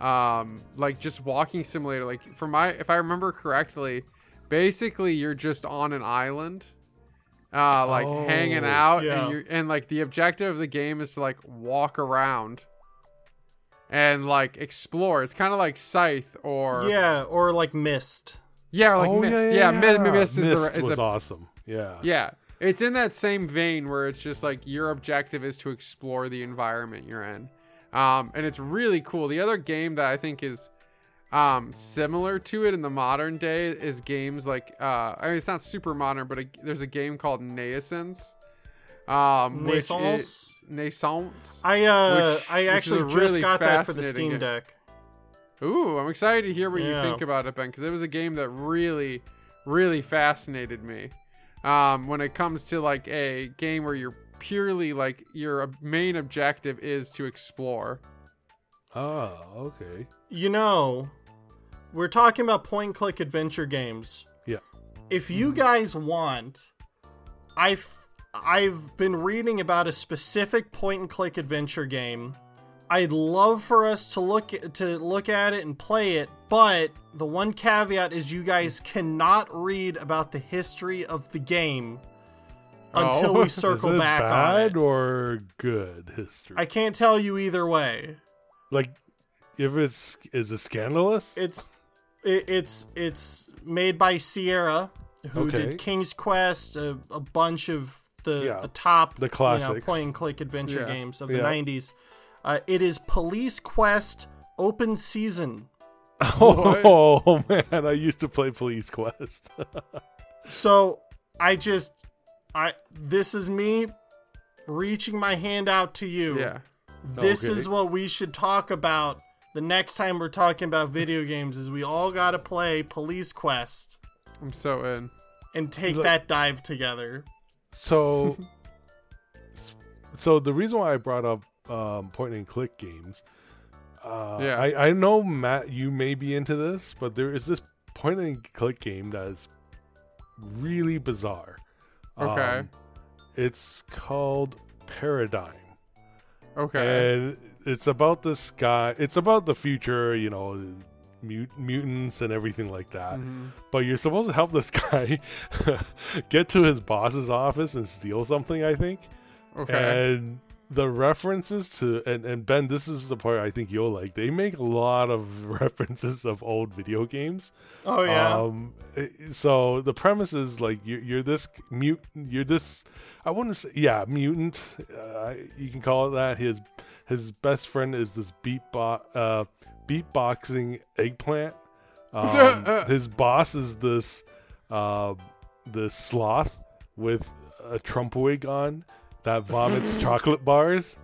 um, like just walking simulator. Like for my, if I remember correctly, basically you're just on an island, uh, like hanging Oh, out, yeah. and you're and like the objective of the game is to like walk around and like explore. It's kind of like Scythe or Yeah, or like Myst. yeah, or like oh, Myst. yeah, Yeah, yeah, Mi- Mi- Myst is Myst the is was the awesome. Yeah. yeah. It's in that same vein where it's just like your objective is to explore the environment you're in. Um, and it's really cool. The other game that I think is um, similar to it in the modern day is games like, uh, I mean, it's not super modern, but a, there's a game called Naissance. Um, which Naissance? is- Naissance. I uh Which- I actually just really got that for the Steam game. Deck. Ooh, I'm excited to hear what you think about it, Ben, because it was a game that really, really fascinated me. Um, when it comes to like a game where you're purely like your main objective is to explore. Oh, okay. You know, we're talking about point point click adventure games. Yeah. If you mm-hmm. guys want, I've I've been reading about a specific point and click adventure game. I'd love for us to look to look at it and play it, but the one caveat is you guys cannot read about the history of the game until Oh. we circle is it back on bad it. or good history? I can't tell you either way. like, if it's is it scandalous? It's it, it's it's made by Sierra, who Okay. did King's Quest, a, a bunch of the Yeah. the top The you know, classics. point and click adventure Yeah. games of the Yeah. '90s. Uh, it is Police Quest Open Season. oh man, I used to play Police Quest. So I just I this is me reaching my hand out to you. Yeah. This Okay. is what we should talk about the next time we're talking about video games. Is we all got to play Police Quest I'm so in. and take Look- that dive together. So, so the reason why I brought up um, point and click games, uh, Yeah. I, I know Matt, you may be into this, but there is this point and click game that is really bizarre. Okay. Um, it's called Paradigm. Okay. And it's about this guy. It's about the future, you know, mut- mutants and everything like that. Mhm. But you're supposed to help this guy get to his boss's office and steal something, I think. Okay. And the references to and, and Ben, this is the part I think you'll like. They make a lot of references of old video games. Oh yeah. Um, so the premise is like you're, you're this mute, you're this. I wouldn't say yeah, mutant. Uh, you can call it that. His his best friend is this beatbox uh, beatboxing eggplant. Um, his boss is this uh, this sloth with a Trump wig on that vomits chocolate bars.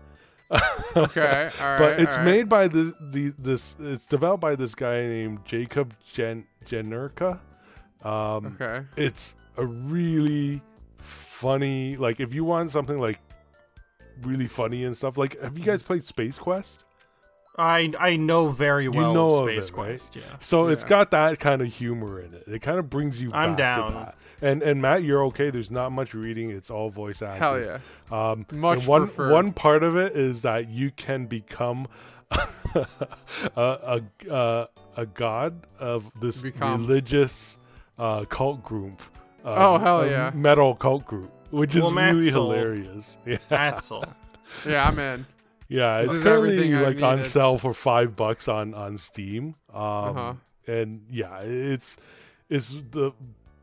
okay. All right. but it's all right. made by the, the this it's developed by this guy named Jacob Jen Janerka. Um, Okay. It's a really funny like if you want something like really funny and stuff like have you guys played Space Quest? I I know very well you know of Space it, right? Quest. Yeah. So it's got that kind of humor in it. It kind of brings you I'm back down. To that. And and Matt, you're okay. There's not much reading. It's all voice acting. Hell yeah. Um, Much and one preferred. one part of it is that you can become a, a a a god of this Become. religious uh, cult group. uh, Oh, hell yeah. Metal cult group, which is Well, Matt's really sold. hilarious. Yeah, That's all. Yeah, I'm in. yeah. This It's currently like on sale for five bucks on on Steam. Um, Uh-huh. and yeah, it's it's the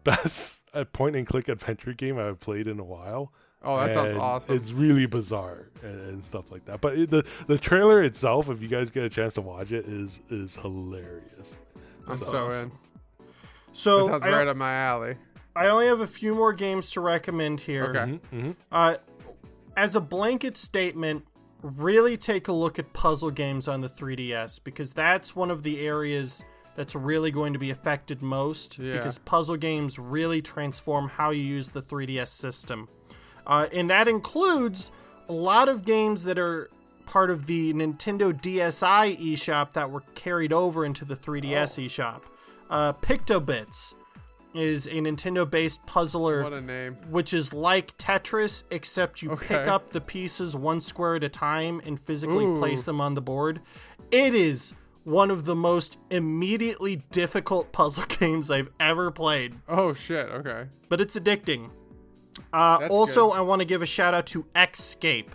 best uh, point and click adventure game I've played in a while. Oh, that sounds awesome. It's really bizarre and, and stuff like that. But it, the the trailer itself, if you guys get a chance to watch it, is is hilarious. I'm so so, in. So That sounds I, right up my alley. I only have a few more games to recommend here. Okay. Mhm, mhm. Uh, as a blanket statement, really take a look at puzzle games on the 3DS because that's one of the areas that's really going to be affected most Yeah. because puzzle games really transform how you use the 3DS system. Uh, and that includes a lot of games that are part of the Nintendo DSi eShop that were carried over into the 3DS eShop. Uh, Pictobits is a Nintendo based puzzler What a name. which is like Tetris, except you pick up the pieces one square at a time and physically Ooh. place them on the board. It is one of the most immediately difficult puzzle games I've ever played, Oh shit. Okay. but it's addicting. Uh, also, good. I want to give a shout out to Xscape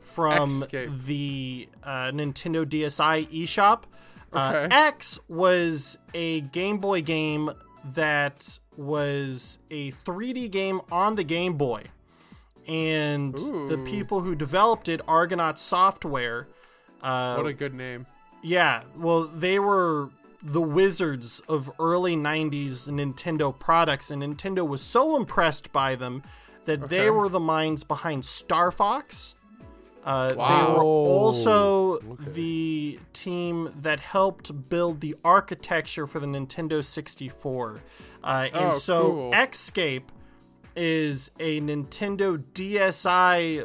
from Xscape. the uh, Nintendo DSi eShop. Uh, Okay. X was a Game Boy game that was a 3D game on the Game Boy. And the people who developed it, Argonaut Software, uh, What a good name. Yeah, well, they were the wizards of early 90s Nintendo products, and Nintendo was so impressed by them that they were the minds behind Star Fox. Uh, They were also okay. the team that helped build the architecture for the Nintendo 64. Uh, and Oh, so cool. Xscape is a Nintendo DSi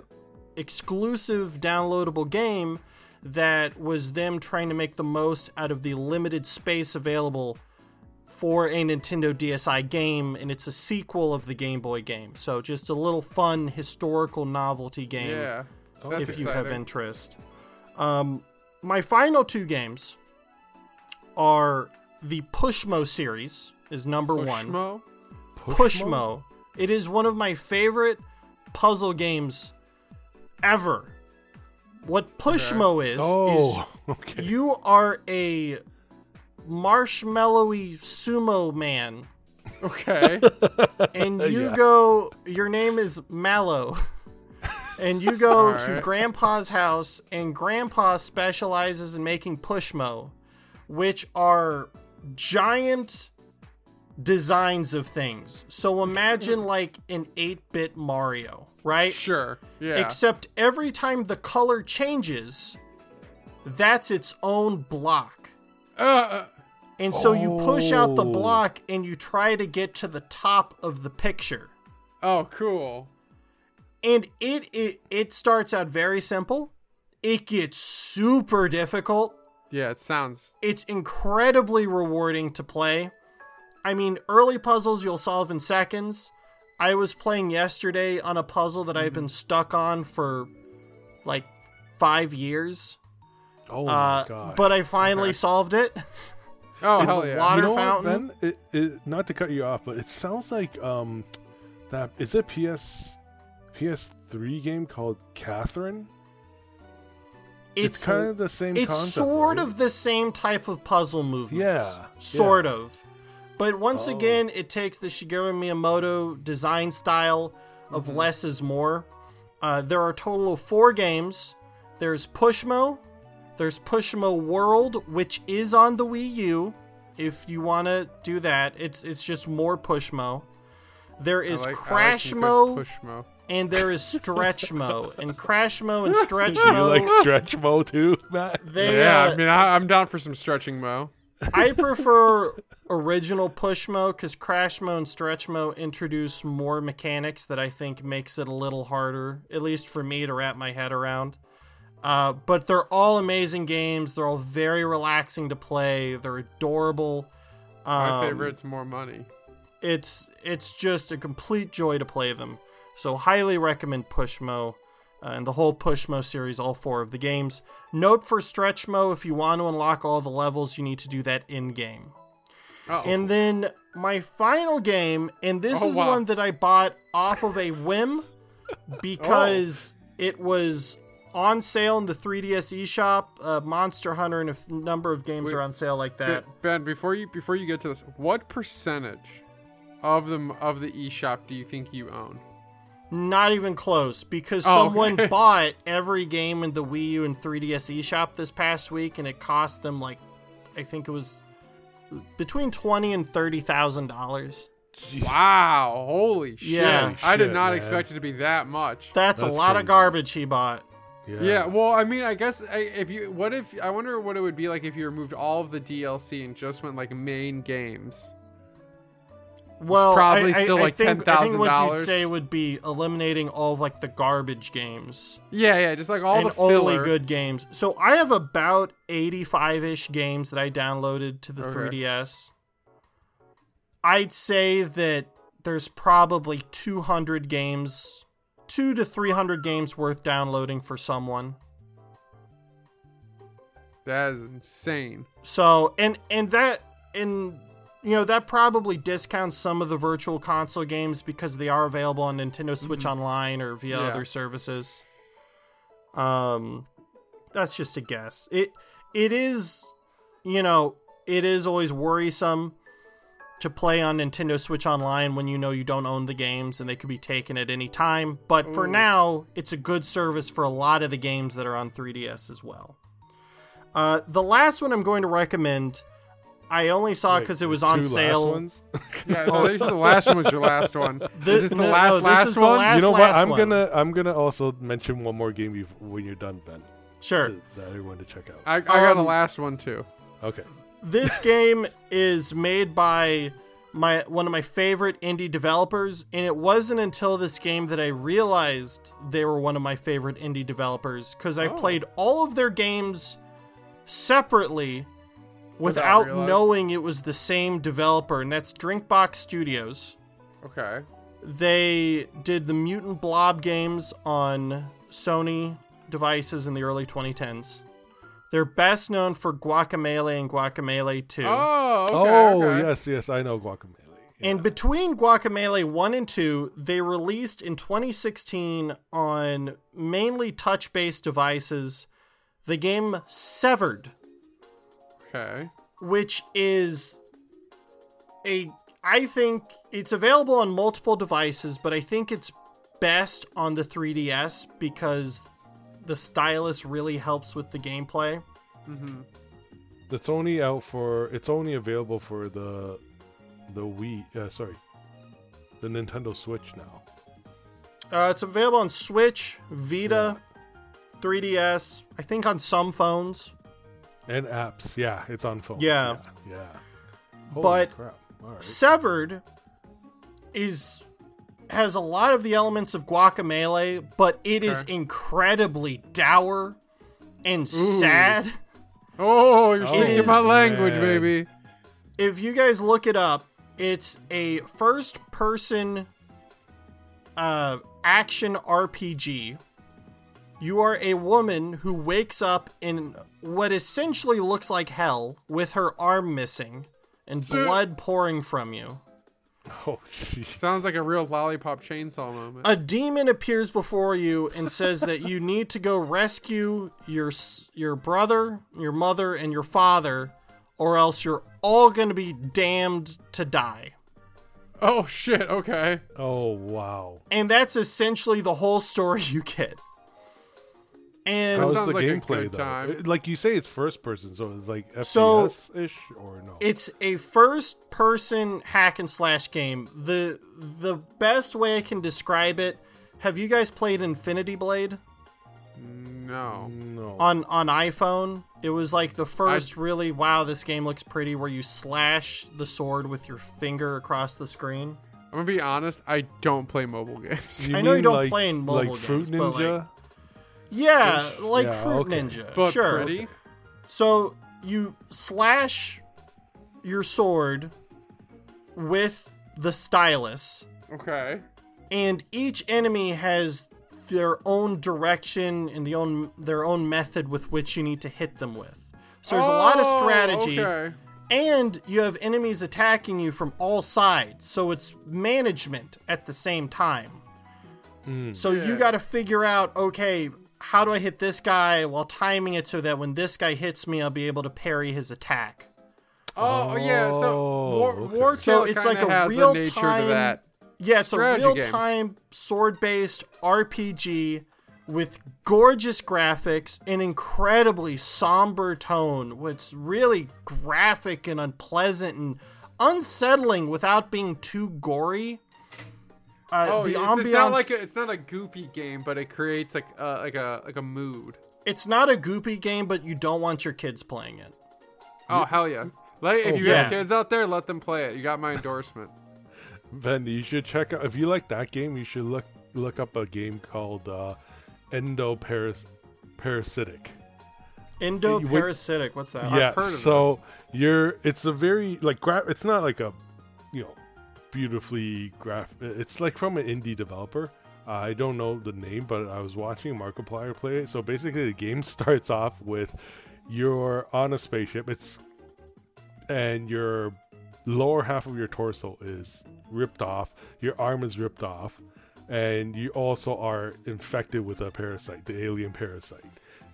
exclusive downloadable game that was them trying to make the most out of the limited space available for a Nintendo DSi game, and it's a sequel of the Game Boy game. So just a little fun historical novelty game Yeah. Oh, That's if you have interest. Um, my final two games are the Pushmo series is number one. Pushmo? Pushmo. It is one of my favorite puzzle games ever. What Pushmo is Oh, is okay. you are a marshmallowy sumo man Okay. and you Yeah. go your name is mallow and you go to grandpa's house and grandpa specializes in making pushmo which are giant designs of things so imagine like an 8-bit mario right sure. Yeah. except every time the color changes that's its own block uh, and so you push out the Oh. block and you try to get to the top of the picture. oh, cool. And it it, it starts out very simple. It gets super difficult. Yeah, it sounds. It's incredibly rewarding to play. I mean, early puzzles you'll solve in seconds. I was playing yesterday on a puzzle that I've been stuck on for like 5 years. Oh my Uh, god! but I finally Okay. solved it. Oh, It's hell yeah. water you know fountain. What, ben? It, it, not to cut you off, but it sounds like um, that is it PS PS3 game called Catherine. It's, kind of the same. it's concept, sort right? of the same type of puzzle movements. Yeah, Sort yeah. of. But once Oh. again, it takes the Shigeru Miyamoto design style of Mm-hmm. less is more. Uh, there are a total of four games. There's Pushmo, there's Pushmo World, which is on the Wii U. If you want to do that, it's it's just more Pushmo. There I like- I like Crashmo, Pushmo. and there is Stretchmo. and Crashmo and Stretchmo. you like Stretchmo too, Matt? they, Yeah, uh, I mean, I, I'm down for some stretching, Mo. I prefer original Pushmo because Crashmo and Stretchmo introduce more mechanics that I think makes it a little harder, at least for me, to wrap my head around. Uh, but they're all amazing games. They're all very relaxing to play. They're adorable. My Um, favorite's more money. It's it's just a complete joy to play them. So highly recommend Pushmo uh, and the whole Pushmo series, all four of the games. Note for Stretchmo, if you want to unlock all the levels, you need to do that in game. Oh, And then my final game, and this Oh, is wow. one that I bought off of a whim because Oh. it was on sale in the 3DS eShop. Uh, Monster Hunter and a f- number of games Wait, are on sale like that. ben, before you before you get to this, what percentage of the of the eShop do you think you own? Not even close because Oh, someone okay. bought every game in the Wii U and 3DS eShop this past week, and it cost them like, I think it was between twenty and thirty thousand dollars. Wow, holy shit! Yeah. I did not man. expect it to be that much. That's, a That's lot of garbage he bought. Yeah. Yeah, well, I mean, I guess if you, what if I wonder what it would be like if you removed all of the DLC and just went like main games. Well, probably I, I- still I like think- I think what $10,000. you'd say would be eliminating all of like the garbage games Yeah, yeah, just like all the filler. only good games. So I have about 85-ish games that I downloaded to the Okay. 3DS. I'd say that there's probably 200 games, 2 to 300 games worth downloading for someone. That is insane. So, and and that and you know, that probably discounts some of the virtual console games because they are available on Nintendo Switch Online or via Yeah. other services. Um that's just a guess. It it is you know, it is always worrisome to play on Nintendo Switch Online when you know you don't own the games and they could be taken at any time. But for now, it's a good service for a lot of the games that are on 3DS as well. Uh, the last one I'm going to recommend, I only saw Wait, because it was on two last sale. ones? Yeah, I thought you said the last one was your last one. This- is this the no, last no, this last is the one? last- you know what? I'm one. gonna I'm gonna also mention one more game you've, when you're done, Ben. Sure. To, that everyone to check out. I, I got a Um, last one too. Okay. this game is made by my one of my favorite indie developers and it wasn't until this game that I realized they were one of my favorite indie developers cuz I've Oh. played all of their games separately without realizing. knowing it was the same developer and that's Drinkbox Studios. Okay. They did the Mutant Blob games on Sony devices in the early 2010s. They're best known for Guacamelee and Guacamelee 2. Oh, okay. oh okay. yes, yes, I know Guacamole. Yeah. And between Guacamelee 1 and 2, they released in 2016 on mainly touch based devices the game Severed, Okay. which is a. I think it's available on multiple devices, but I think it's best on the 3DS because the stylus really helps with the gameplay. Mm-hmm. it's only out for it's only available for the the Wii. Uh, sorry, the Nintendo Switch now. Uh, it's available on Switch, Vita, 3DS, I think on some phones. And apps, yeah, it's on phones. Yeah. yeah. yeah. Holy But- crap. All right. Severed is has a lot of the elements of Guacamelee, but it is Okay. incredibly dour and sad. Oh, you're Oh, speaking is- my language, man. baby. If you guys look it up, it's a first person uh, action RPG. You are a woman who wakes up in what essentially looks like hell with her arm missing and blood pouring from you. Oh, jeez. Sounds like a real lollipop chainsaw moment. a demon appears before you and says that you need to go rescue your your brother, your mother, and your father, or else you're all going to be damned to die. oh shit. Okay. Oh wow. And that's essentially the whole story you get. And How's the like gameplay though? time. Like you say, it's first person, so it's like So- FPS ish or no? it's a first person hack and slash game. The the best way I can describe it, have you guys played Infinity Blade? No. no. on on iPhone. It was like the first really wow, this game looks pretty where you slash the sword with your finger across the screen. I'm gonna be honest. I don't play mobile games. I know you don't like, play in mobile like Fruit games, but, like, Ninja. Yeah, like Yeah, Fruit okay. Ninja. But sure. pretty. So you slash your sword with the stylus, Okay. and each enemy has their own direction and the own their own method with which you need to hit them with. So there's a lot of Oh, strategy. Okay. and you have enemies attacking you from all sides so it's management at the same time Mm. so you got to figure out okay how do i hit this guy while timing it so that when this guy hits me i'll be able to parry his attack Oh, oh yeah. So Oh, War, okay. War So it's like a real a nature time- to that. yeah it's a Strategy game. real-time sword-based rpg with gorgeous graphics an incredibly somber tone what's really graphic and unpleasant and unsettling without being too gory Uh, Oh, the it's, ambiance. it's not like a, it's not a goopy game, but it creates like uh, like a like a mood. it's not a goopy game, but you don't want your kids playing it. Oh hell yeah! Like if Oh, you yeah. have kids out there, let them play it. You got my endorsement. Ben, you should check out if you like that game. You should look look up a game called uh, Endo Parasitic. Endoparasitic. What's that? yeah, heard of so you're it's a very like gra- it's not like a you know beautifully graph. It's like from an indie developer. Uh, I don't know the name, but I was watching Markiplier play it. So basically, the game starts off with you're on a spaceship. It's and your lower half of your torso is ripped off. Your arm is ripped off, and you also are infected with a parasite, the alien parasite.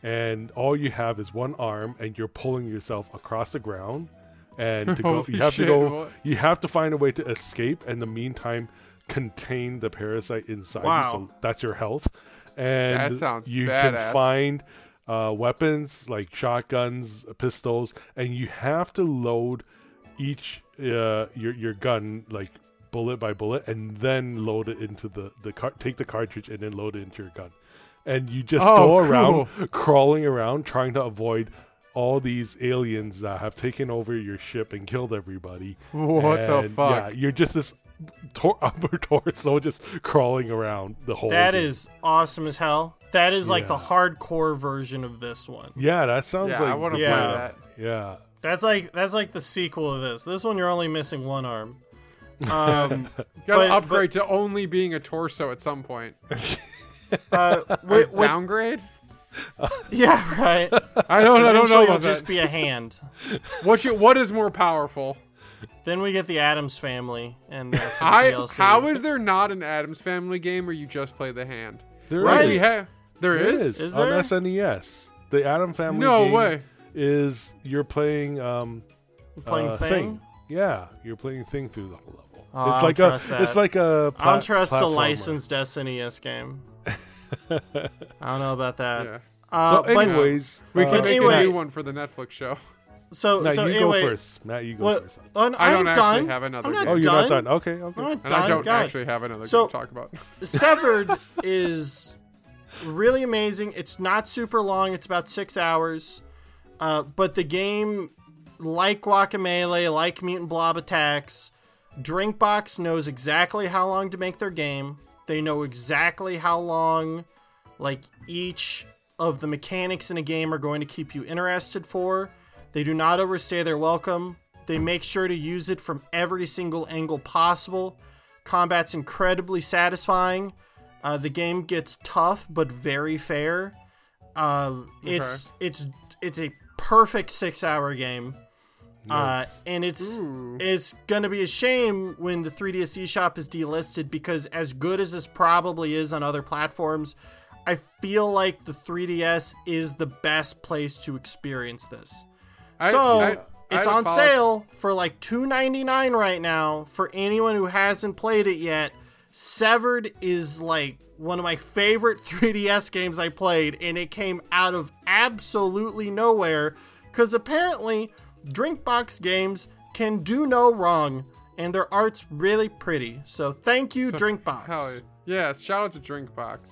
And all you have is one arm, and you're pulling yourself across the ground. And to go, you have shit, to go. what? You have to find a way to escape. And in the meantime, contain the parasite inside Wow. you. So that's your health. And That sounds you badass. can find uh, weapons like shotguns, pistols, and you have to load each uh, your your gun like bullet by bullet, and then load it into the the car- take the cartridge and then load it into your gun, and you just Oh, go cool. around crawling around trying to avoid all these aliens that have taken over your ship and killed everybody. What the fuck? Yeah, you're just this tor- upper torso just crawling around the whole. That game. is awesome as hell. That is like the hardcore version of this one. Yeah, that sounds Yeah, like I want to Yeah. play that. Yeah. That's like that's like the sequel of this. This one you're only missing one arm. Um, You gotta But- upgrade to only being a torso at some point. uh, wi- wi- Downgrade? yeah, right. I don't. I don't Eventually know you'll about just that. be a hand. What you, What is more powerful? Then we get the Addams family and the I. DLC. How is there not an Addams Family game where you just play the hand? There right. is. Ha- there, there is. is, Is on? SNES. The Adam Family No game way. is you're playing um playing uh, Thing? Yeah, you're playing Thing through the whole level. Oh, I it's don't like a that. it's like a I don't pla- trust a licensed SNES game. I don't know about that. Yeah. Uh, So but- anyways, We uh, can make anyway- a new one for the Netflix show. so Matt, so you anyway, go first. Matt, you go What? first. Oh, no, I don't I'm actually done. have another I'm not game. Oh, you're done. not done. Okay, okay. I'm not And done. I don't God. actually have another So- game to talk about. Severed is really amazing. It's not super long. It's about six hours. Uh, but the game, like Guacamelee, like Mutant Blob Attacks, Drinkbox knows exactly how long to make their game. They know exactly how long, like each of the mechanics in a game are going to keep you interested for. They do not overstay their welcome. They make sure to use it from every single angle possible. Combat's incredibly satisfying. Uh, the game gets tough but very fair. Uh, it's it's it's a perfect six hour game. Uh, and it's Ooh. it's gonna be a shame when the 3DS eShop is delisted because as good as this probably is on other platforms, I feel like the 3DS is the best place to experience this. I- so I- it's I'd on follow- sale for like $2.99 right now for anyone who hasn't played it yet. Severed is like one of my favorite 3DS games I played, and it came out of absolutely nowhere because apparently Drinkbox games can do no wrong, and their art's really pretty. So thank you, So- Drinkbox. Hell yeah. Yes, shout out to Drinkbox.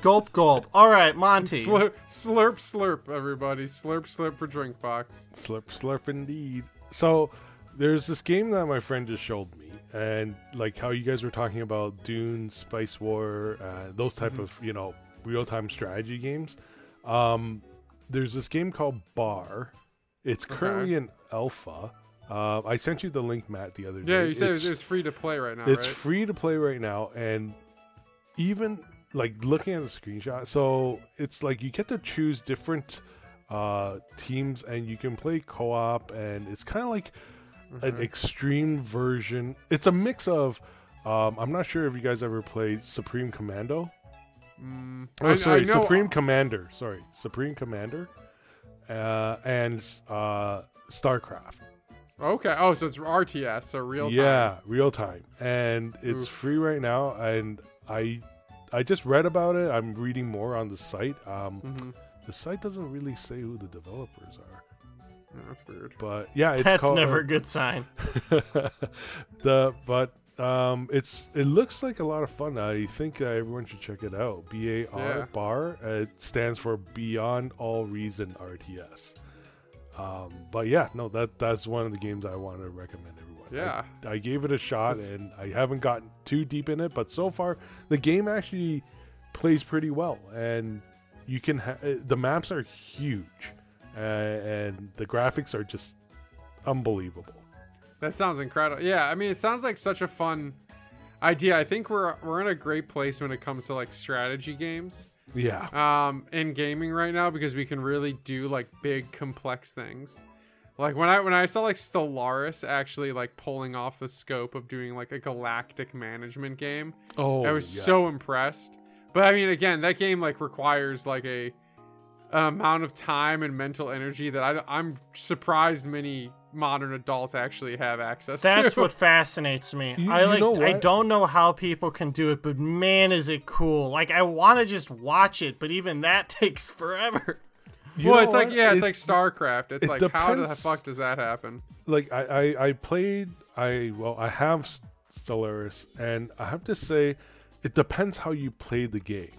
Gulp, gulp. All right, Mawnte. Slurp, slurp, slurp, everybody. Slurp, slurp for Drinkbox. Slurp, slurp, indeed. So there's this game that my friend just showed me, and like how you guys were talking about Dune, Spice War, uh, those type of you know real time strategy games. Um, there's this game called Bar. It's currently in alpha. Uh, I sent you the link, Matt, the other day. Yeah, you said It's- it's, free to play right now, it's right? free to play right now, and even like looking at the screenshot, so it's like you get to choose different uh teams, and you can play co-op, and it's kind of like Mm-hmm. an extreme version. It's a mix of. Um, I'm not sure if you guys ever played Supreme Commando. Mm, Oh, I- I sorry, know- Supreme Commander. Sorry, Supreme Commander, uh, and uh, StarCraft. Okay. Oh, so it's RTS, so real time. Yeah, real time, and it's Oof. free right now. And I, I just read about it. I'm reading more on the site. Um, hmm the site doesn't really say who the developers are, that's weird. but yeah, it's That's called, never a good sign. the but Um, it's it looks like a lot of fun. I think uh, everyone should check it out. B A R Yeah. bar. Uh, it stands for Beyond All Reason RTS. Um, but yeah, no, that that's one of the games I want to recommend everyone. Yeah. I, gave it a shot, It's- and I haven't gotten too deep in it, but so far the game actually plays pretty well, and you can ha- uh, the maps are huge, uh, and the graphics are just unbelievable. That sounds incredible. Yeah, I mean, it sounds like such a fun idea. I think we're we're in a great place when it comes to like strategy games Yeah. um in gaming right now because we can really do like big complex things. Like when I when I saw like Stellaris actually like pulling off the scope of doing like a galactic management game, Oh, I was yeah. so impressed. But I mean, again, that game like requires like a an amount of time and mental energy that I, I'm surprised many modern adults actually have access to That's to. what fascinates me. You- I you like. know I don't know how people can do it, but man, is it cool! Like I want to just watch it, but even that takes forever. You well, know it's like yeah, it's It- like StarCraft. It's it like how the fuck does that happen? like I, I I played I well I have S- Stellaris and I have to say it depends how you play the game.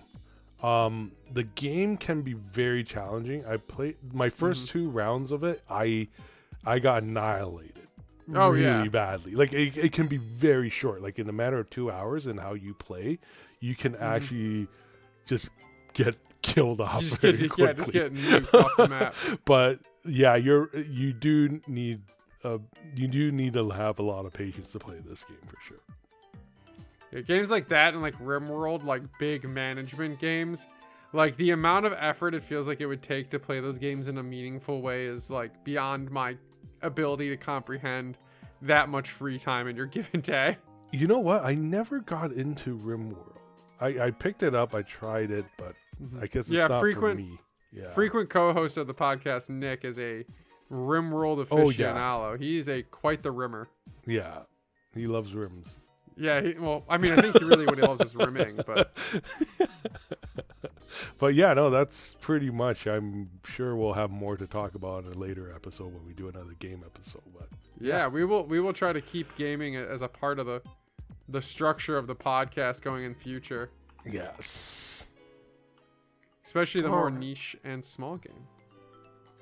Um the game can be very challenging. I played my 1st Mm-hmm. two rounds of it. I I got annihilated. Oh, really yeah. badly. Like it, it can be very short. Like in a matter of 2 hours and how you play, you can actually just get killed off Mm-hmm. Just very get quickly yeah, just get nuked off the map. but yeah, you're you do need uh you do need to have a lot of patience to play this game for sure. Yeah, games like that and like RimWorld, like big management games, like the amount of effort it feels like it would take to play those games in a meaningful way is like beyond my ability to comprehend that much free time in your given day. You know what? I never got into RimWorld. I I picked it up, I tried it, but mm-hmm. I guess it's Yeah, not frequent- for me. Yeah. Frequent co-host of the podcast, Nick, is a RimWorld Oh, yeah. aficionado. He's a quite the rimmer. Yeah. He loves rims. Yeah, he, well, I mean, I think he really what he loves is rimming, but But yeah, no, that's pretty much. I'm sure we'll have more to talk about in a later episode when we do another game episode. But yeah, we will we will try to keep gaming as a part of the the structure of the podcast going in future, yes. especially the more Oh. niche and small game.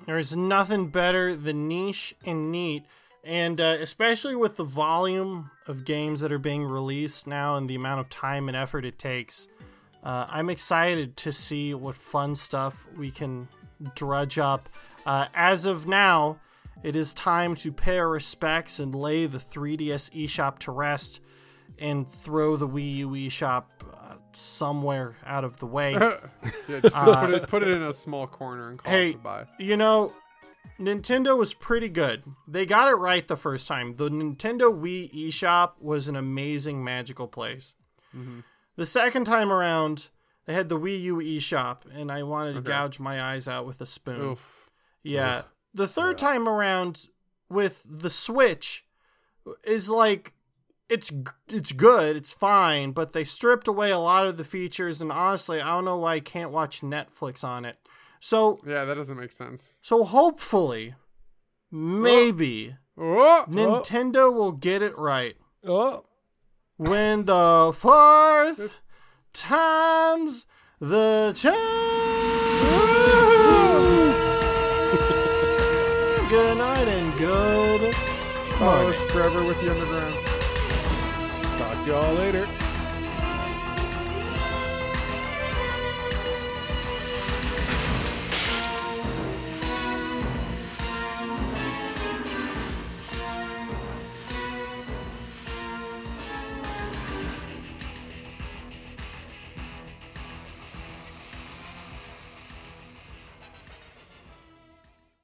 There's nothing better than niche and neat, and uh, especially with the volume of games that are being released now and the amount of time and effort it takes. Uh, I'm excited to see what fun stuff we can drudge up. Uh, as of now, it is time to pay our respects and lay the 3DS eShop to rest and throw the Wii U eShop uh, somewhere out of the way. yeah, just put it put it in a small corner and call hey, it goodbye. You know, Nintendo was pretty good. They got it right the first time. The Nintendo Wii eShop was an amazing, magical place. Mm-hmm. The second time around, they had the Wii U eShop, and I wanted to Okay. gouge my eyes out with a spoon. Oof. Yeah. Oof. The third Yeah. time around with the Switch is like it's it's good, it's fine, but they stripped away a lot of the features and honestly, I don't know why I can't watch Netflix on it. So Yeah, that doesn't make sense. so hopefully oh. maybe oh. oh, Nintendo will get it right. Oh. When the fourth time's the charm. good night and good. follow us forever with the underground. Talk to y'all later.